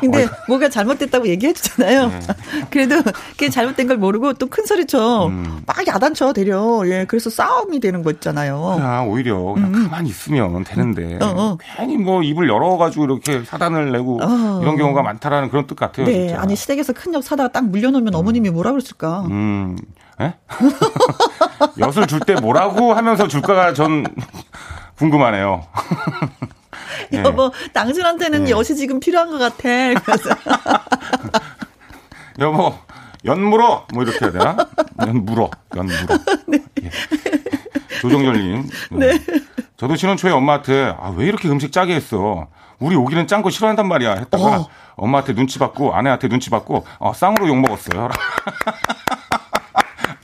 근데 뭐가 잘못됐다고 얘기해 주잖아요. 네. 그래도 그게 잘못된 걸 모르고 또 큰 소리 쳐. 음. 막 야단쳐 대려. 예. 그래서 싸움이 되는 거 있잖아요. 그냥 오히려 그냥 가만히 있으면 되는데 어, 어. 괜히 뭐 입을 열어 가지고 이렇게 사단을 내고 어. 이런 경우가 많다라는 그런 뜻 같아요. 네. 진짜. 아니 시댁에서 큰 역 사다가 딱 물려 놓으면 어머님이 뭐라 그랬을까? 음, 에? 엿을 줄 때 뭐라고 하면서 줄까가 전 궁금하네요. 예. 여보, 당신한테는 네. 엿이 지금 필요한 것 같아. 그래서 여보, 연물어! 뭐 이렇게 해야 되나? 연물어, 연물어. 예. 조정열님. 네. 저도 신혼 초에 엄마한테, 아, 왜 이렇게 음식 짜게 했어? 우리 오기는 짠 거 싫어한단 말이야. 했다가 어. 엄마한테 눈치 받고, 아내한테 눈치 받고, 어, 쌍으로 욕 먹었어요.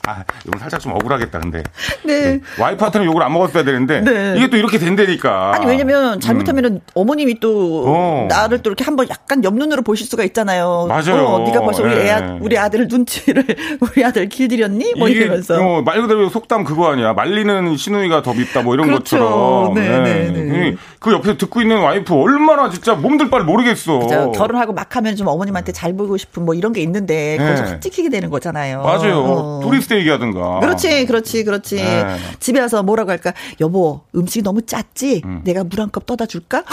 아, 이건 살짝 좀 억울하겠다, 근데. 네. 와이프한테는 욕을 안 먹었어야 되는데, 네. 이게 또 이렇게 된다니까. 아니 왜냐면 잘못하면은 어머님이 또 어. 나를 또 이렇게 한번 약간 옆눈으로 보실 수가 있잖아요. 맞아요. 어, 네가 벌써 우리 애 예. 우리 아들 눈치를 우리 아들 길들였니? 뭐 이게 이러면서. 어, 말 그대로 속담 그거 아니야. 말리는 시누이가 더 밉다 뭐 이런 그렇죠. 것처럼. 네, 네, 네. 그 옆에서 듣고 있는 와이프 얼마나 진짜 몸들 바를 모르겠어. 저 결혼하고 막 하면 좀 어머님한테 잘 보이고 싶은 뭐 이런 게 있는데 거기서 네. 확 찍히게 되는 거잖아요. 맞아요. 어. 토리스트 얘기하든가. 그렇지, 그렇지, 그렇지. 네. 집에 와서 뭐라고 할까? 여보, 음식이 너무 짰지? 내가 물 한 컵 떠다 줄까?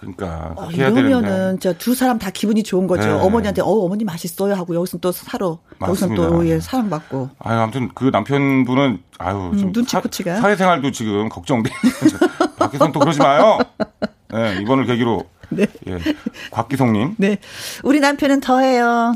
그러니까 어. 이러면은 진짜 두 사람 다 기분이 좋은 거죠. 네. 어머니한테 어 어머니 맛있어요 하고 여기서 또 사러 여기서. 또 예, 사랑받고. 아유, 아무튼 그 남편분은 아유, 좀 음, 눈치 사- 코치가. 사회생활도 지금 걱정돼. 밖에선 또 그러지 마요. 네, 이번을 계기로 네. 예. 곽기성님. 네. 우리 남편은 더해요.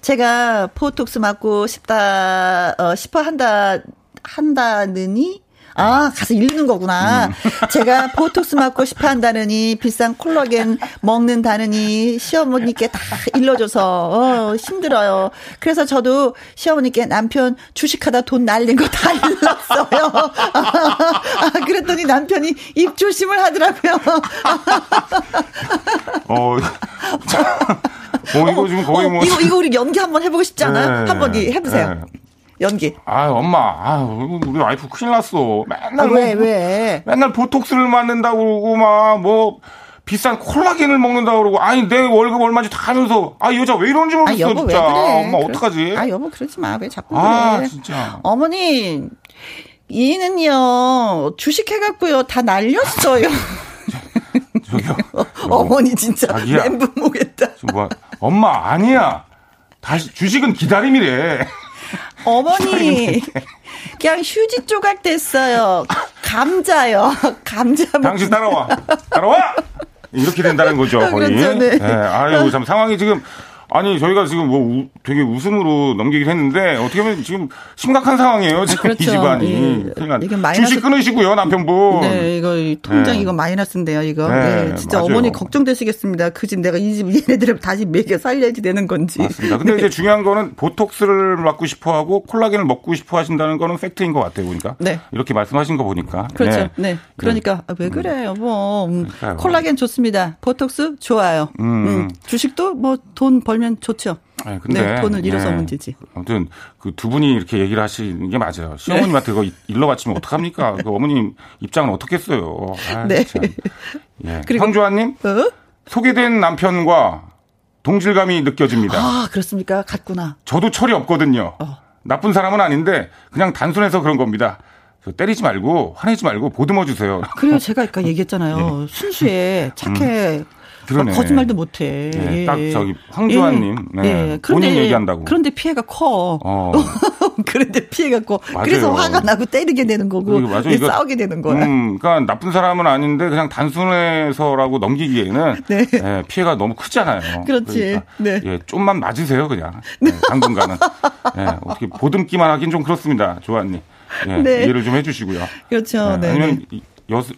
제가 포톡스 맞고 싶다, 어, 싶어 한다, 한다느니? 아, 가서 읽는 거구나. 음. 제가 보톡스 맞고 싶어 한다느니, 비싼 콜라겐 먹는다느니, 시어머니께 다 일러줘서, 어, 힘들어요. 그래서 저도 시어머니께 남편 주식하다 돈 날린 거 다 일렀어요. 아, 그랬더니 남편이 입 조심을 하더라고요. 어, 어, 이거 지금 거의 어, 뭐. 이거, 이거 우리 연기 한번 해보고 싶지 않아요? 네. 한번 이 해보세요. 네. 연기. 아, 엄마, 아, 우리 와이프 큰일 났어. 맨날 아, 뭐, 왜, 왜? 맨날 보톡스를 맞는다고 그러고 막 뭐 비싼 콜라겐을 먹는다고 그러고 아니 내 월급 얼마인지 다 하면서 아이 여자 왜 이런지 아, 모르겠어 여보, 왜 진짜. 그래? 엄마 그러- 어떡하지? 아, 여보, 그러지 마. 왜 자꾸 아, 그래. 진짜. 어머니, 이는요, 주식 해갖고요, 다 날렸어요. 저기요. 어머니 진짜 자기야. 멘붕 오겠다. 좀 뭐, 엄마, 아니야. 다시, 주식은 기다림이래. 어머니 그냥 휴지 조각 됐어요. 감자요. 감자 먹. 당신 따라와. 따라와! 이렇게 된다는 거죠, 거의. 그렇죠, 네. 아유, 참 상황이 지금 아니 저희가 지금 뭐 우- 되게 웃음으로 넘기긴 했는데 어떻게 보면 지금 심각한 상황이에요. 지금 이 그렇죠. 집안이. 예. 이게 마이너스- 주식 끊으시고요, 남편분. 네, 이거 이 통장 네. 이거 마이너스인데요, 이거. 네, 네, 진짜 맞아요. 어머니 걱정되시겠습니다. 그 집 내가 이 집 얘네들을 다시 매겨 살려야지 되는 건지. 맞습니다. 근데 이제 중요한 거는 보톡스를 맞고 싶어 하고 콜라겐을 먹고 싶어 하신다는 거는 팩트인 것 같아요, 보니까. 네. 이렇게 말씀하신 거 보니까. 그렇죠. 네. 네. 그러니까 아, 왜 그래, 여보. 음, 그러니까요. 콜라겐 좋습니다. 보톡스 좋아요. 음. 음, 주식도 뭐 돈 벌면 좋죠. 네, 근데 네, 돈을 잃어서 네. 문제지. 아무튼 그 두 분이 이렇게 얘기를 하시는 게 맞아요. 시어머님한테 그거 일러 바치면 어떡합니까? 그 어머님 입장은 어떻겠어요. 아, 네. 참. 예. 그리고- 황조아님 어? 소개된 남편과 동질감이 느껴집니다. 아, 그렇습니까? 같구나. 저도 철이 없거든요. 어. 나쁜 사람은 아닌데 그냥 단순해서 그런 겁니다. 저 때리지 말고 화내지 말고 보듬어 주세요. 그래요, 제가 아까 얘기했잖아요. 순수해, 착해. 예. 음. 그러네. 막 거짓말도 못해. 네, 예. 딱 저기 황조아님, 예. 네, 예. 본인 얘기한다고. 그런데 피해가 커. 어. 그런데 피해가 커. 맞아요. 그래서 화가 나고 때리게 되는 거고 이거 맞아요. 예, 이거- 싸우게 되는 거야. 음, 그러니까 나쁜 사람은 아닌데 그냥 단순해서라고 넘기기에는 네. 예, 피해가 너무 크잖아요. 그렇지. 네. 예, 좀만 맞으세요 그냥 예, 당분간은 예, 어떻게 보듬기만 하긴 좀 그렇습니다, 조아님. 예, 네. 이해를 좀 해주시고요. 그렇죠. 예, 네. 아니면 이- 여수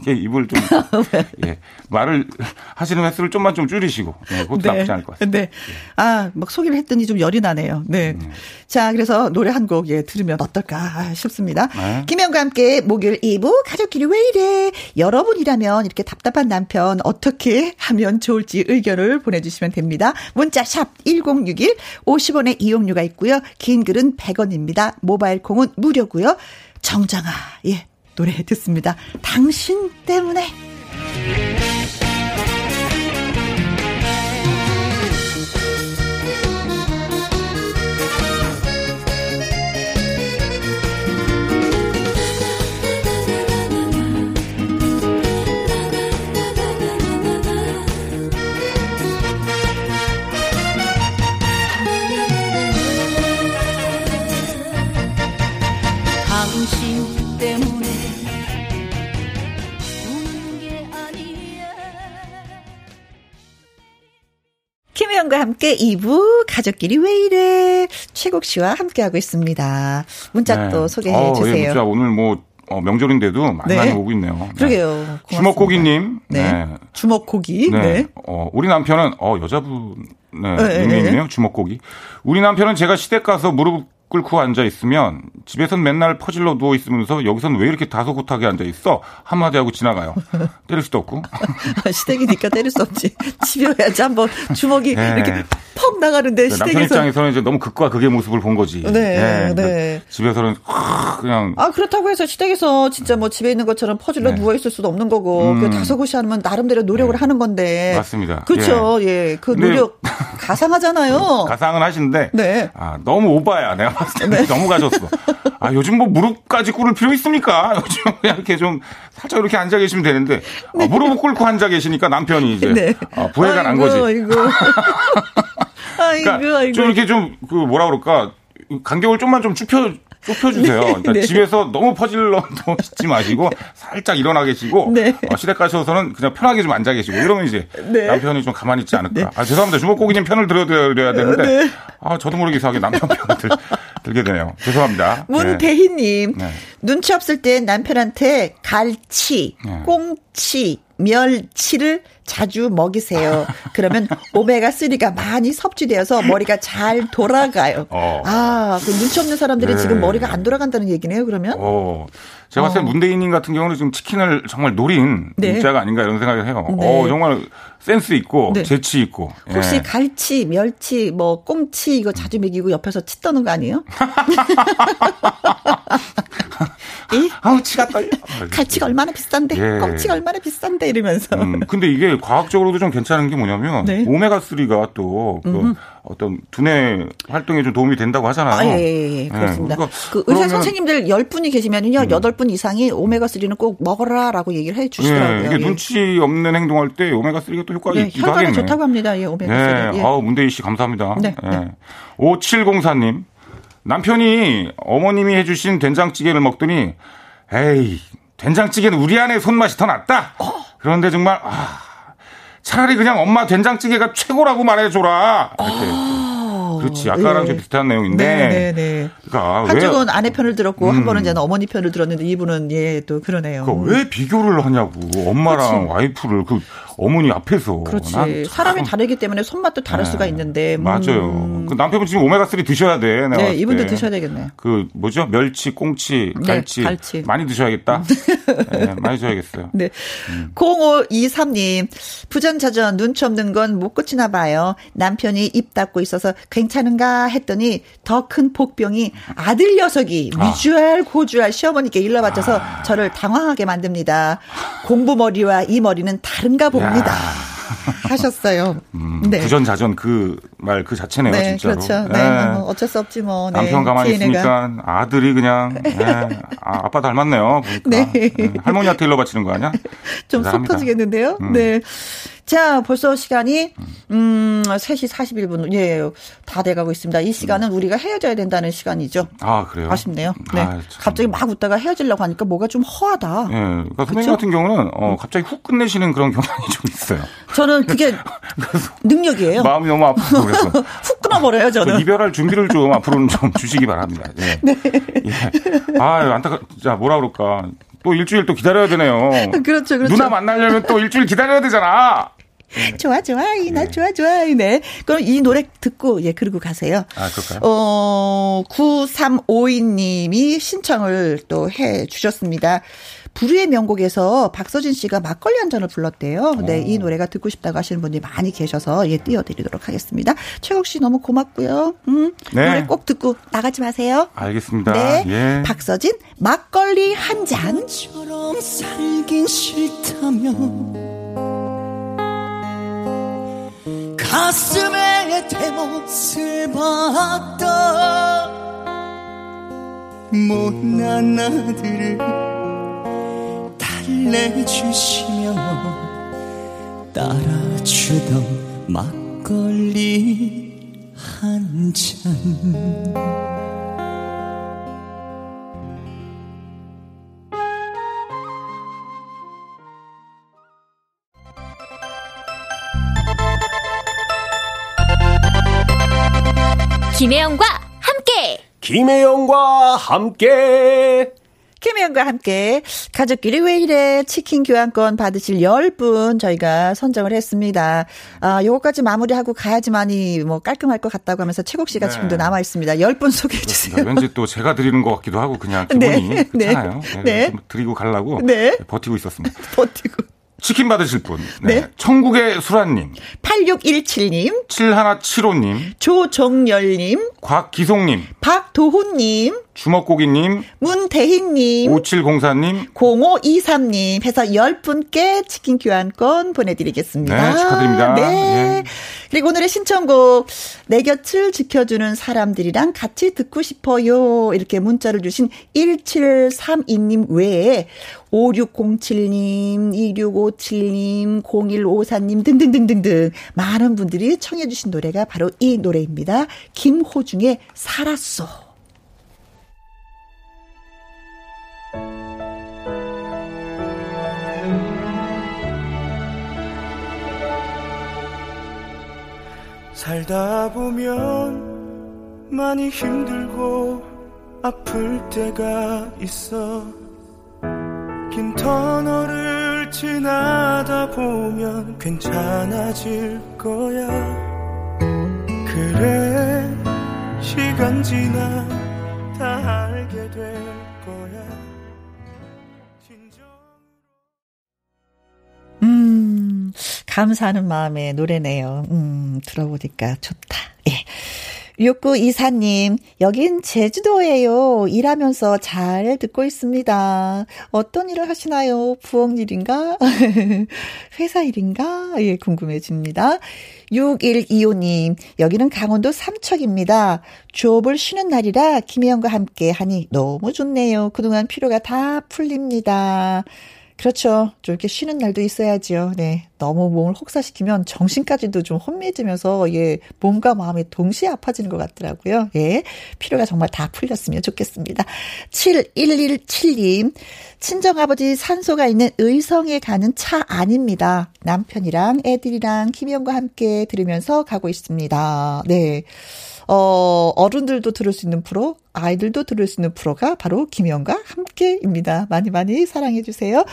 이게 입을 좀 예, 말을 하시는 횟수를 좀만 좀 줄이시고 예, 그것도 나쁘지 않을 것 같습니다. 네. 아, 막 소개를 했더니 좀 열이 나네요. 네. 음. 자, 그래서 노래 한 곡 예, 들으면 어떨까 싶습니다. 네. 김현과 함께 목요일 2부 가족끼리 왜 이래? 여러분이라면 이렇게 답답한 남편 어떻게 하면 좋을지 의견을 보내주시면 됩니다. 문자 샵 1061, 50원의 이용료가 있고요. 긴 글은 100원입니다. 모바일 콩은 무료고요. 정장아, 예, 노래 듣습니다. 당신 때문에. 김혜영과 함께 2부 가족끼리 왜 이래 최국 씨와 함께하고 있습니다. 문자 또 네. 소개해 어, 예, 주세요. 문자 오늘 뭐 어, 명절인데도 많이 네. 많이 오고 있네요. 네. 그러게요. 고맙습니다. 주먹고기님, 네. 네. 주먹고기. 네. 네. 어, 우리 남편은, 어, 여자분, 네, 네, 닉네임이네요. 주먹고기. 우리 남편은 제가 시댁 가서 무릎 꿇고 앉아 있으면 집에선 맨날 퍼질러 누워 있으면서 여기선 왜 이렇게 다소곳하게 앉아 있어? 한마디 하고 지나가요. 때릴 수도 없고. 시댁이니까 때릴 수 없지. 집이어야지 한번 주먹이 네. 이렇게 퍽 나가는데 남편 시댁에서. 입장에서는 이제 너무 극과 극의 모습을 본 거지. 네, 그러니까 네. 집에서는 확 그냥 아 그렇다고 해서 시댁에서 진짜 뭐 집에 있는 것처럼 퍼질러 네. 누워 있을 수도 없는 거고 음. 그 다소곳이 하면 나름대로 노력을 하는 건데 맞습니다. 그렇죠 예그 근데- 노력 가상하잖아요 가상은 하시는데 네. 아 너무 오바야 내가 봤을 때 너무 가졌어 아 요즘 뭐 무릎까지 꿇을 필요 있습니까 요즘 그냥 이렇게 좀 살짝 이렇게 앉아 계시면 되는데 아, 무릎을 꿇고 앉아 계시니까 남편이 이제 네. 아, 부해가 난 아이고, 거지 아이고 아이고 그러니까 아이고 좀 이렇게 좀 그 뭐라 그럴까 간격을 좀만 좀 좁혀 좁혀주세요. 그러니까 네. 집에서 너무 퍼질러 놓지 마시고 살짝 일어나 계시고 네. 어, 시댁 가셔서는 그냥 편하게 좀 앉아 계시고 이러면 이제 네. 남편이 좀 가만히 있지 않을까. 아 죄송합니다. 주먹고기님 편을 들어드려야 되는데 네. 아 저도 모르게 이상하게 남편 편을 들, 들게 되네요. 죄송합니다. 네. 문대희님 네. 눈치 없을 땐 남편한테 갈치, 네. 꽁치, 멸치를 자주 먹이세요. 그러면 오메가 3가 많이 섭취되어서 머리가 잘 돌아가요. 어. 아, 그 눈치 없는 사람들이 네. 지금 머리가 안 돌아간다는 얘기네요. 그러면 어, 제가 봤을 때 어. 문대인님 같은 경우는 지금 치킨을 정말 노린 네. 문자가 아닌가 이런 생각을 해요. 네. 어, 정말 센스 있고 네. 재치 있고. 혹시 예. 갈치, 멸치, 뭐 꽁치 이거 자주 먹이고 옆에서 치 떠는 거 아니에요? 이 아우 치가 떨려. 갈치가 얼마나 비싼데 예. 꽁치가 얼마나 비싼데 이러면서 음, 근데 이게 과학적으로도 좀 괜찮은 게 뭐냐면 네. 오메가 3가 또 그 어떤 두뇌 활동에 좀 도움이 된다고 하잖아요. 아, 예, 예, 예, 그렇습니다. 그러니까 그 의사 음. 선생님들 10분이 계시면은요, 여덟 분 이상이 오메가 3는 꼭 먹어라라고 얘기를 해 예, 주시더라고요. 이게 눈치 없는 행동할 때 오메가 3가 또 효과가 예, 있기도 혈관에 하겠네. 좋다고 합니다. 예, 오메가3. 예, 예. 아우 문대희 씨 감사합니다. 네, 예. 네. 5704님 남편이 어머님이 해주신 된장찌개를 먹더니 에이 된장찌개는 우리 아내 손맛이 더 낫다. 어. 그런데 정말 아, 차라리 그냥 엄마 된장찌개가 최고라고 말해줘라. 이렇게. 그렇지 아까랑 예. 좀 비슷한 내용인데. 네, 네, 네. 그러니까 왜- 한쪽은 아내 편을 들었고 음. 한 번은 이제 어머니 편을 들었는데 이분은 예 또 그러네요. 그러니까 왜 비교를 하냐고 엄마랑 그렇지. 와이프를 그 어머니 앞에서 그렇지. 사람이 다르기 때문에 손맛도 다를 네. 수가 있는데. 음. 맞아요. 그 남편분 지금 오메가 3 드셔야 돼. 내가 네, 이분도 때. 드셔야 되겠네. 그 뭐죠? 멸치, 꽁치, 네, 갈치, 갈치. 많이 드셔야겠다. 네, 많이 드셔야겠어요. 네. 음. 0523님, 부전자전 눈치 없는 건 못 고치나 봐요. 남편이 입 닫고 있어서 괜찮은가 했더니 더 큰 복병이 아들 녀석이 아. 위주알 고주알 시어머니께 일러 바쳐서 저를 당황하게 만듭니다. 공부 머리와 이 머리는 다른가 봅니다. 하셨어요. 음, 네. 부전자전 그 말 그 자체네요, 네, 진짜로. 그렇죠. 네, 네. 뭐 어쩔 수 없지 뭐. 네, 남편 가만히 DNA가. 있으니까 아들이 그냥 네. 아, 아빠 닮았네요. 보니까. 네. 네, 할머니한테 일러 바치는 거 아니야? 좀 속. 터지겠는데요? 음. 네. 자, 벌써 시간이, 음, 3시 41분, 예, 다 돼가고 있습니다. 이 시간은 우리가 헤어져야 된다는 시간이죠. 아, 그래요? 아쉽네요. 네. 아, 참. 갑자기 막 웃다가 헤어지려고 하니까 뭐가 좀 허하다. 예, 그러니까 선생님? 같은 경우는 어, 갑자기 훅 끝내시는 그런 경향이 좀 있어요. 저는 그게 능력이에요. 마음이 너무 아프고 그래서 훅 끊어버려요, 그 저는. 이별할 준비를 좀 앞으로는 좀 주시기 바랍니다. 예. 네. 예. 아, 안타까, 자, 뭐라 그럴까. 또 일주일 또 기다려야 되네요. 그렇죠, 그렇죠. 누나 만나려면 또 일주일 기다려야 되잖아. 좋아, 좋아, 이, 예. 나 좋아, 좋아, 이, 네. 그럼 이 노래 듣고, 예, 그러고 가세요. 아, 그럴까요? 어, 9352님이 신청을 또 해 주셨습니다. 불후의 명곡에서 박서진 씨가 막걸리 한 잔을 불렀대요. 네, 이 노래가 듣고 싶다고 하시는 분들이 많이 계셔서 예, 띄워드리도록 하겠습니다. 최국 씨 너무 고맙고요. 음, 네. 노래 꼭 듣고 나가지 마세요. 알겠습니다. 네, 예. 박서진 막걸리 한 잔. 처럼 살긴 싫다면 가슴에 대못을 박다 못난 아들을 달래주시며 따라주던 막걸리 한 잔. 김혜영과 함께 김혜영과 함께 김혜영과 함께 가족끼리 왜 이래 치킨 교환권 받으실 10분 저희가 선정을 했습니다. 아, 요거까지 마무리하고 가야지만이 뭐 깔끔할 것 같다고 하면서 최국 씨가 네. 지금도 남아 있습니다. 10분 소개해 주세요. 그렇습니다. 왠지 또 제가 드리는 것 같기도 하고 그냥 네, 기분이 네. 네. 네. 좀 드리고 가려고 네. 버티고 있었습니다. 버티고. 치킨 받으실 분. 네. 네. 천국의 수란님, 8617님, 7175님, 조정열님, 곽기송님, 박도훈님, 주먹고기님, 문대희님, 5704님, 0523님 해서 10분께 치킨 교환권 보내드리겠습니다. 네, 축하드립니다. 네. 예. 그리고 오늘의 신청곡, 내 곁을 지켜주는 사람들이랑 같이 듣고 싶어요. 이렇게 문자를 주신 1732님 외에 5607님, 2657님, 0154님 등등등등등 많은 분들이 청해 주신 노래가 바로 이 노래입니다. 김호중의 살았소. 살다 보면 많이 힘들고 아플 때가 있어. 긴 터널을 지나다 보면 괜찮아질 거야. 그래 시간 지나 감사하는 마음의 노래네요. 음, 들어보니까 좋다. 예. 6924님, 여긴 제주도예요. 일하면서 잘 듣고 있습니다. 어떤 일을 하시나요? 부엌 일인가? 회사 일인가? 예, 궁금해집니다. 6125님, 여기는 강원도 삼척입니다. 조업을 쉬는 날이라 김혜영과 함께 하니 너무 좋네요. 그동안 피로가 다 풀립니다. 그렇죠. 좀 이렇게 쉬는 날도 있어야죠. 네. 너무 몸을 혹사시키면 정신까지도 좀 혼미해지면서, 예, 몸과 마음이 동시에 아파지는 것 같더라고요. 예. 피로가 정말 다 풀렸으면 좋겠습니다. 7117님. 친정아버지 산소가 있는 의성에 가는 차 아닙니다. 남편이랑 애들이랑 김희영과 함께 들으면서 가고 있습니다. 네. 어, 어른들도 들을 수 있는 프로, 아이들도 들을 수 있는 프로가 바로 김영과 함께입니다. 많이 많이 사랑해 주세요.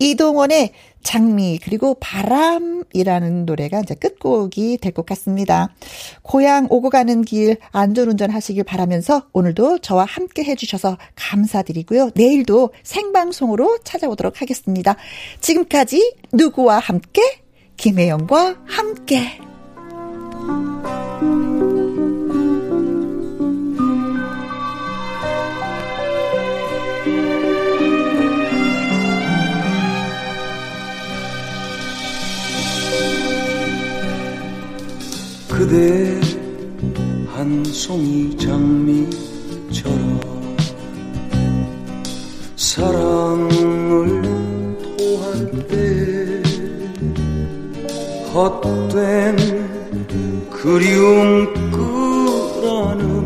이동원의 장미 그리고 바람이라는 노래가 이제 끝곡이 될 것 같습니다. 고향 오고 가는 길 안전운전 하시길 바라면서 오늘도 저와 함께 해주셔서 감사드리고요. 내일도 생방송으로 찾아오도록 하겠습니다. 지금까지 누구와 함께 김혜영과 함께. 그대 한 송이 장미처럼 사랑을 토할 때 헛된 그리움 끌어는